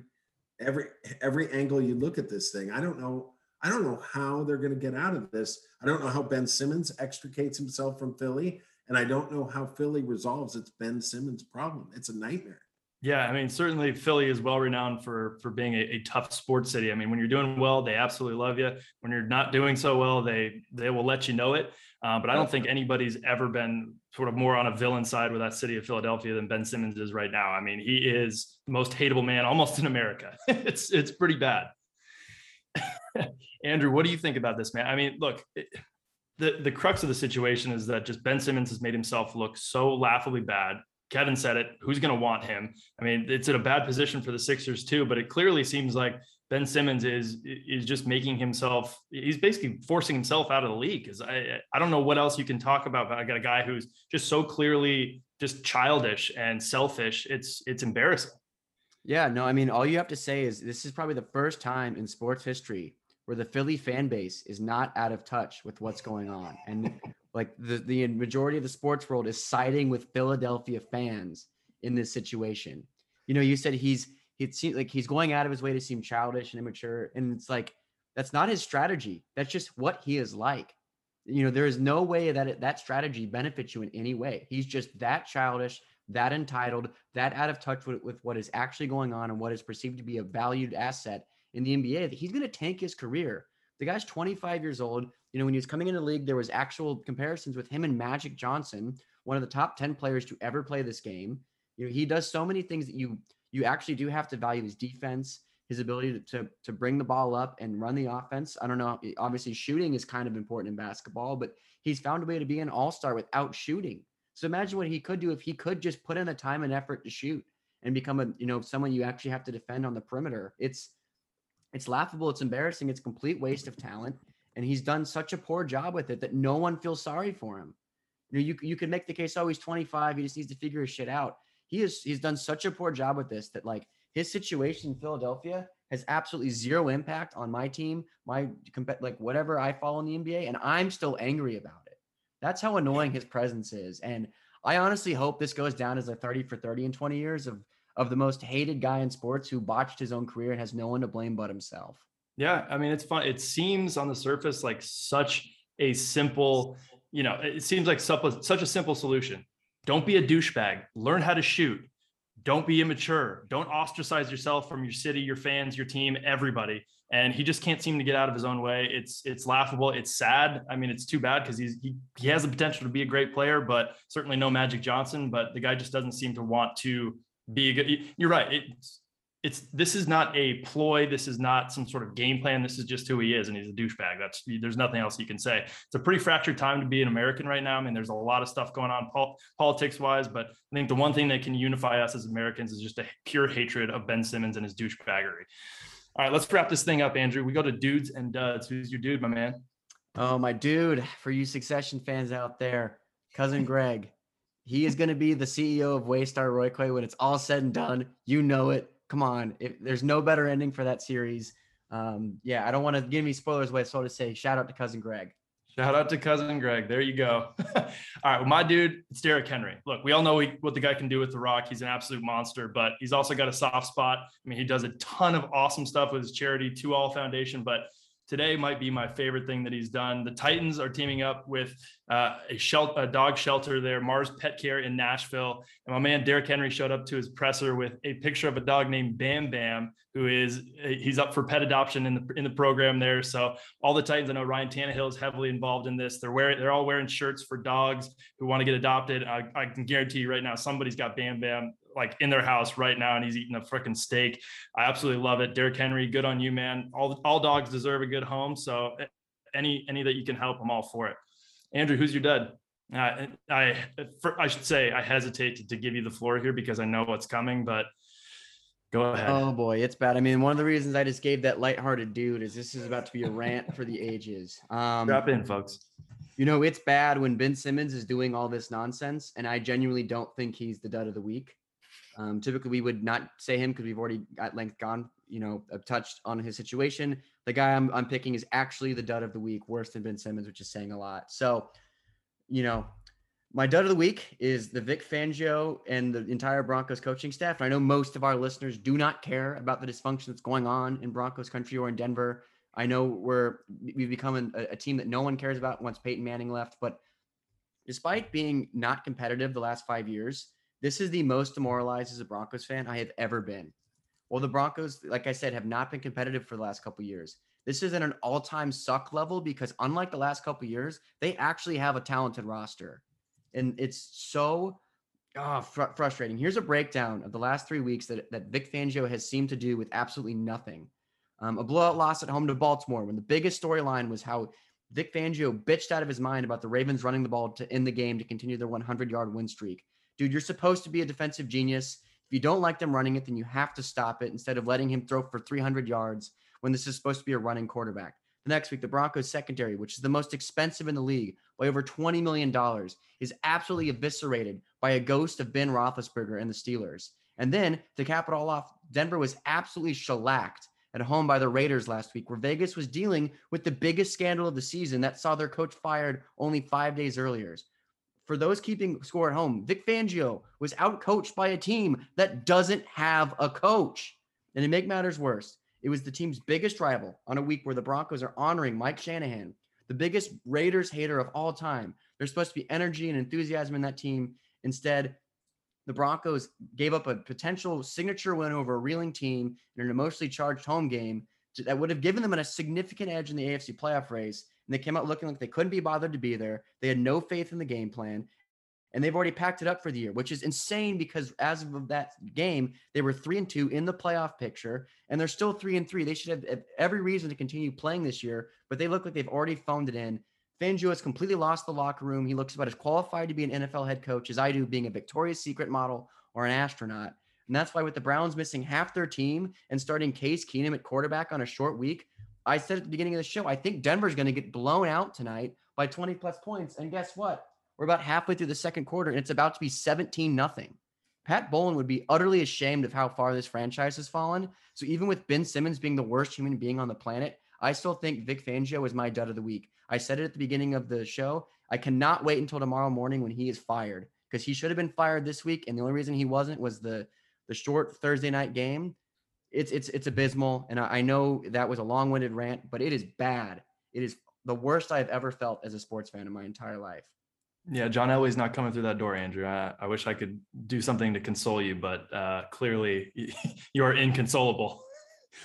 every every angle you look at this thing. I don't know I don't know how they're going to get out of this. I don't know how Ben Simmons extricates himself from Philly and I don't know how Philly resolves its Ben Simmons problem. It's a nightmare. Yeah, I mean, certainly Philly is well renowned for for being a, a, tough sports city. I mean, when you're doing well, they absolutely love you. When you're not doing so well, they they will let you know it. Uh, but I don't think anybody's ever been sort of more on a villain side with that city of Philadelphia than Ben Simmons is right now. I mean, he is the most hateable man almost in America. *laughs* it's it's pretty bad. *laughs* Andrew, what do you think about this, man? I mean, look. It, the, the crux of the situation is that just Ben Simmons has made himself look so laughably bad Kevin said it. Who's going to want him? I mean, it's in a bad position for the Sixers too, but it clearly seems like Ben Simmons is is just making himself. He's basically forcing himself out of the league. Because I I don't know what else you can talk about. But I got a guy who's just so clearly just childish and selfish. It's it's embarrassing. Yeah, no, I mean, all you have to say is this is probably the first time in sports history where the Philly fan base is not out of touch with what's going on. And like the, the majority of the sports world is siding with Philadelphia fans in this situation. You know, you said he's he'd like he's going out of his way to seem childish and immature. And it's like that's not his strategy. That's just what he is like. You know, there is no way that it, that strategy benefits you in any way. He's just that childish, that entitled, that out of touch with, with what is actually going on and what is perceived to be a valued asset in the NBA. that He's going to tank his career The guy's 25 years old. You know, when he was coming into the league, there was actual comparisons with him and Magic Johnson, one of the top 10 players to ever play this game. You know, he does so many things that you you actually do have to value his defense, his ability to, to, to bring the ball up and run the offense. I don't know. Obviously, shooting is kind of important in basketball, but he's found a way to be an all-star without shooting. So imagine what he could do if he could just put in the time and effort to shoot and become a, you know, someone you actually have to defend on the perimeter. It's it's laughable, it's embarrassing, it's complete waste of talent. And he's done such a poor job with it that no one feels sorry for him. You know, you, you could make the case, oh, he's 25, he just needs to figure his shit out. He is he's done such a poor job with this that like his situation in Philadelphia has absolutely zero impact on my team, my like whatever I follow in the NBA, and I'm still angry about it. That's how annoying his presence is. And I honestly hope this goes down as a 30 for 30 in 20 years of of the most hated guy in sports who botched his own career and has no one to blame but himself. Yeah, I mean it's fun. It seems on the surface like such a simple, you know, it seems like such a simple solution. Don't be a douchebag. Learn how to shoot. Don't be immature. Don't ostracize yourself from your city, your fans, your team, everybody. And he just can't seem to get out of his own way. It's it's laughable. It's sad. I mean, it's too bad because he's he, he has the potential to be a great player, but certainly no Magic Johnson. But the guy just doesn't seem to want to be a good. You're right. It's it's this is not a ploy. This is not some sort of game plan. This is just who he is, and he's a douchebag. That's there's nothing else you can say. It's a pretty fractured time to be an American right now. I mean, there's a lot of stuff going on pol- politics wise, but I think the one thing that can unify us as Americans is just a pure hatred of Ben Simmons and his douchebaggery. All right, let's wrap this thing up, Andrew. We go to dudes and duds. Who's your dude, my man? Oh, my dude, for you Succession fans out there, cousin Greg. He is going to be the CEO of Waystar Royco when it's all said and done. You know it. Come on. There's no better ending for that series. Um, yeah, I don't want to give me spoilers away, so just say shout out to cousin Greg. Shout out to cousin Greg. There you go. *laughs* all right. Well, my dude, it's Derrick Henry. Look, we all know what the guy can do with the rock. He's an absolute monster, but he's also got a soft spot. I mean, he does a ton of awesome stuff with his charity, Two All Foundation, but today might be my favorite thing that he's done. The Titans are teaming up with uh, a, shelter, a dog shelter there, Mars Pet Care in Nashville. And my man Derrick Henry showed up to his presser with a picture of a dog named Bam Bam, who is he's up for pet adoption in the in the program there. So all the Titans, I know Ryan Tannehill is heavily involved in this. They're wearing they're all wearing shirts for dogs who want to get adopted. I, I can guarantee you right now, somebody's got Bam Bam like in their house right now and he's eating a freaking steak. I absolutely love it. Derrick Henry, good on you, man. All all dogs deserve a good home. So any any that you can help, I'm all for it. Andrew, who's your dad? Uh, I I should say I hesitate to, to give you the floor here because I know what's coming, but go ahead. Oh boy, it's bad. I mean, one of the reasons I just gave that lighthearted dude is this is about to be a rant for the ages. Um, Drop in, folks. You know, it's bad when Ben Simmons is doing all this nonsense, and I genuinely don't think he's the dud of the week. Um, typically, we would not say him because we've already at length gone, you know, touched on his situation. The guy I'm, I'm picking is actually the dud of the week, worse than Ben Simmons, which is saying a lot. So, you know, my dud of the week is the Vic Fangio and the entire Broncos coaching staff. And I know most of our listeners do not care about the dysfunction that's going on in Broncos country or in Denver. I know we're we've become a, a team that no one cares about once Peyton Manning left, but despite being not competitive the last five years, this is the most demoralized as a Broncos fan I have ever been. Well, the Broncos, like I said, have not been competitive for the last couple years. This is at an all-time suck level because unlike the last couple years, they actually have a talented roster, and it's so oh, fr- frustrating. Here's a breakdown of the last three weeks that that Vic Fangio has seemed to do with absolutely nothing. Um, a blowout loss at home to Baltimore when the biggest storyline was how Vic Fangio bitched out of his mind about the Ravens running the ball to end the game to continue their 100 yard win streak dude, you're supposed to be a defensive genius. If you don't like them running it, then you have to stop it instead of letting him throw for 300 yards when this is supposed to be a running quarterback. The next week, the Broncos secondary, which is the most expensive in the league by over $20 million, is absolutely eviscerated by a ghost of Ben Roethlisberger and the Steelers. And then to cap it all off, Denver was absolutely shellacked at home by the Raiders last week, where Vegas was dealing with the biggest scandal of the season that saw their coach fired only five days earlier for those keeping score at home, Vic Fangio was outcoached by a team that doesn't have a coach. And to make matters worse, it was the team's biggest rival on a week where the Broncos are honoring Mike Shanahan, the biggest Raiders hater of all time. There's supposed to be energy and enthusiasm in that team. Instead, the Broncos gave up a potential signature win over a reeling team in an emotionally charged home game that would have given them a significant edge in the AFC playoff race. And they came out looking like they couldn't be bothered to be there. They had no faith in the game plan. And they've already packed it up for the year, which is insane because as of that game, they were three and two in the playoff picture, and they're still three and three. They should have every reason to continue playing this year, but they look like they've already phoned it in. Fangio has completely lost the locker room. He looks about as qualified to be an NFL head coach as I do, being a Victoria's Secret model or an astronaut. And that's why with the Browns missing half their team and starting Case Keenum at quarterback on a short week, I said at the beginning of the show, I think Denver's going to get blown out tonight by 20 plus points. And guess what? We're about halfway through the second quarter and it's about to be 17 nothing. Pat Bowlen would be utterly ashamed of how far this franchise has fallen. So even with Ben Simmons being the worst human being on the planet, I still think Vic Fangio is my dud of the week. I said it at the beginning of the show. I cannot wait until tomorrow morning when he is fired because he should have been fired this week, and the only reason he wasn't was the the short Thursday night game. It's it's it's abysmal, and I, I know that was a long winded rant, but it is bad. It is the worst I've ever felt as a sports fan in my entire life. Yeah, John Elway's not coming through that door, Andrew. I, I wish I could do something to console you, but uh, clearly *laughs* you are inconsolable.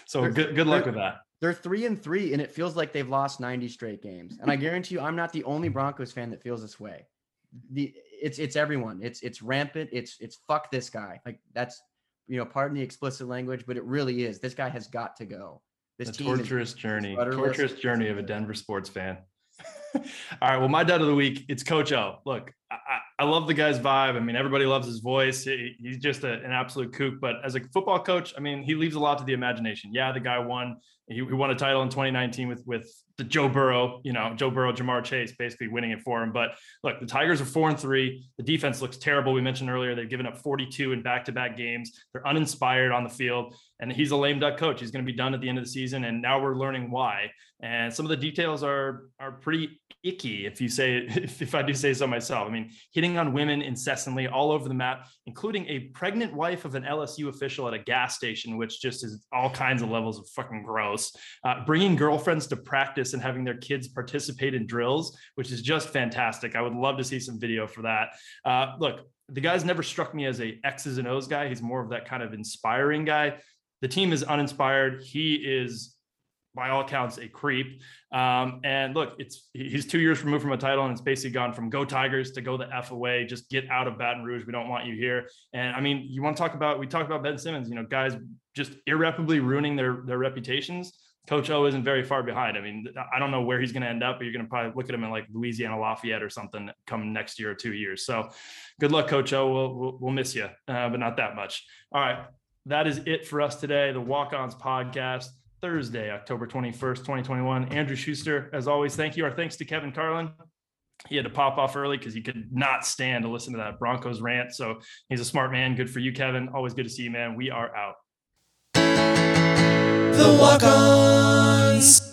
So good good luck with that. They're three and three, and it feels like they've lost 90 straight games. And I guarantee you, I'm not the only Broncos fan that feels this way. The it's it's everyone. It's it's rampant. It's it's fuck this guy. Like that's you know, pardon the explicit language, but it really is. This guy has got to go. This a torturous journey, torturous journey of a Denver sports fan. *laughs* All right. Well, my dud of the week, it's Coach O. Look, I, I love the guy's vibe. I mean, everybody loves his voice. He, he's just a, an absolute kook. But as a football coach, I mean, he leaves a lot to the imagination. Yeah, the guy won. He, he won a title in 2019 with with the Joe Burrow. You know, Joe Burrow, Ja'Marr Chase, basically winning it for him. But look, the Tigers are four and three. The defense looks terrible. We mentioned earlier they've given up 42 in back to back games. They're uninspired on the field, and he's a lame duck coach. He's going to be done at the end of the season, and now we're learning why. And some of the details are are pretty icky, if you say *laughs* if, if I do say so myself. I mean, hitting on women incessantly all over the map, including a pregnant wife of an LSU official at a gas station, which just is all kinds of levels of fucking gross. Uh, bringing girlfriends to practice and having their kids participate in drills, which is just fantastic. I would love to see some video for that. Uh, look, the guy's never struck me as a X's and O's guy. He's more of that kind of inspiring guy. The team is uninspired. He is by all accounts a creep. Um, and look, it's he's two years removed from a title, and it's basically gone from go Tigers to go the f away. Just get out of Baton Rouge. We don't want you here. And I mean, you want to talk about? We talked about Ben Simmons. You know, guys just irreparably ruining their their reputations. Coach O isn't very far behind. I mean, I don't know where he's going to end up, but you're going to probably look at him in like Louisiana Lafayette or something come next year or two years. So, good luck, Coach O. We'll we'll, we'll miss you, uh, but not that much. All right, that is it for us today. The Walk Ons podcast. Thursday, October 21st, 2021. Andrew Schuster, as always, thank you. Our thanks to Kevin Carlin. He had to pop off early because he could not stand to listen to that Broncos rant. So he's a smart man. Good for you, Kevin. Always good to see you, man. We are out. The walk ons.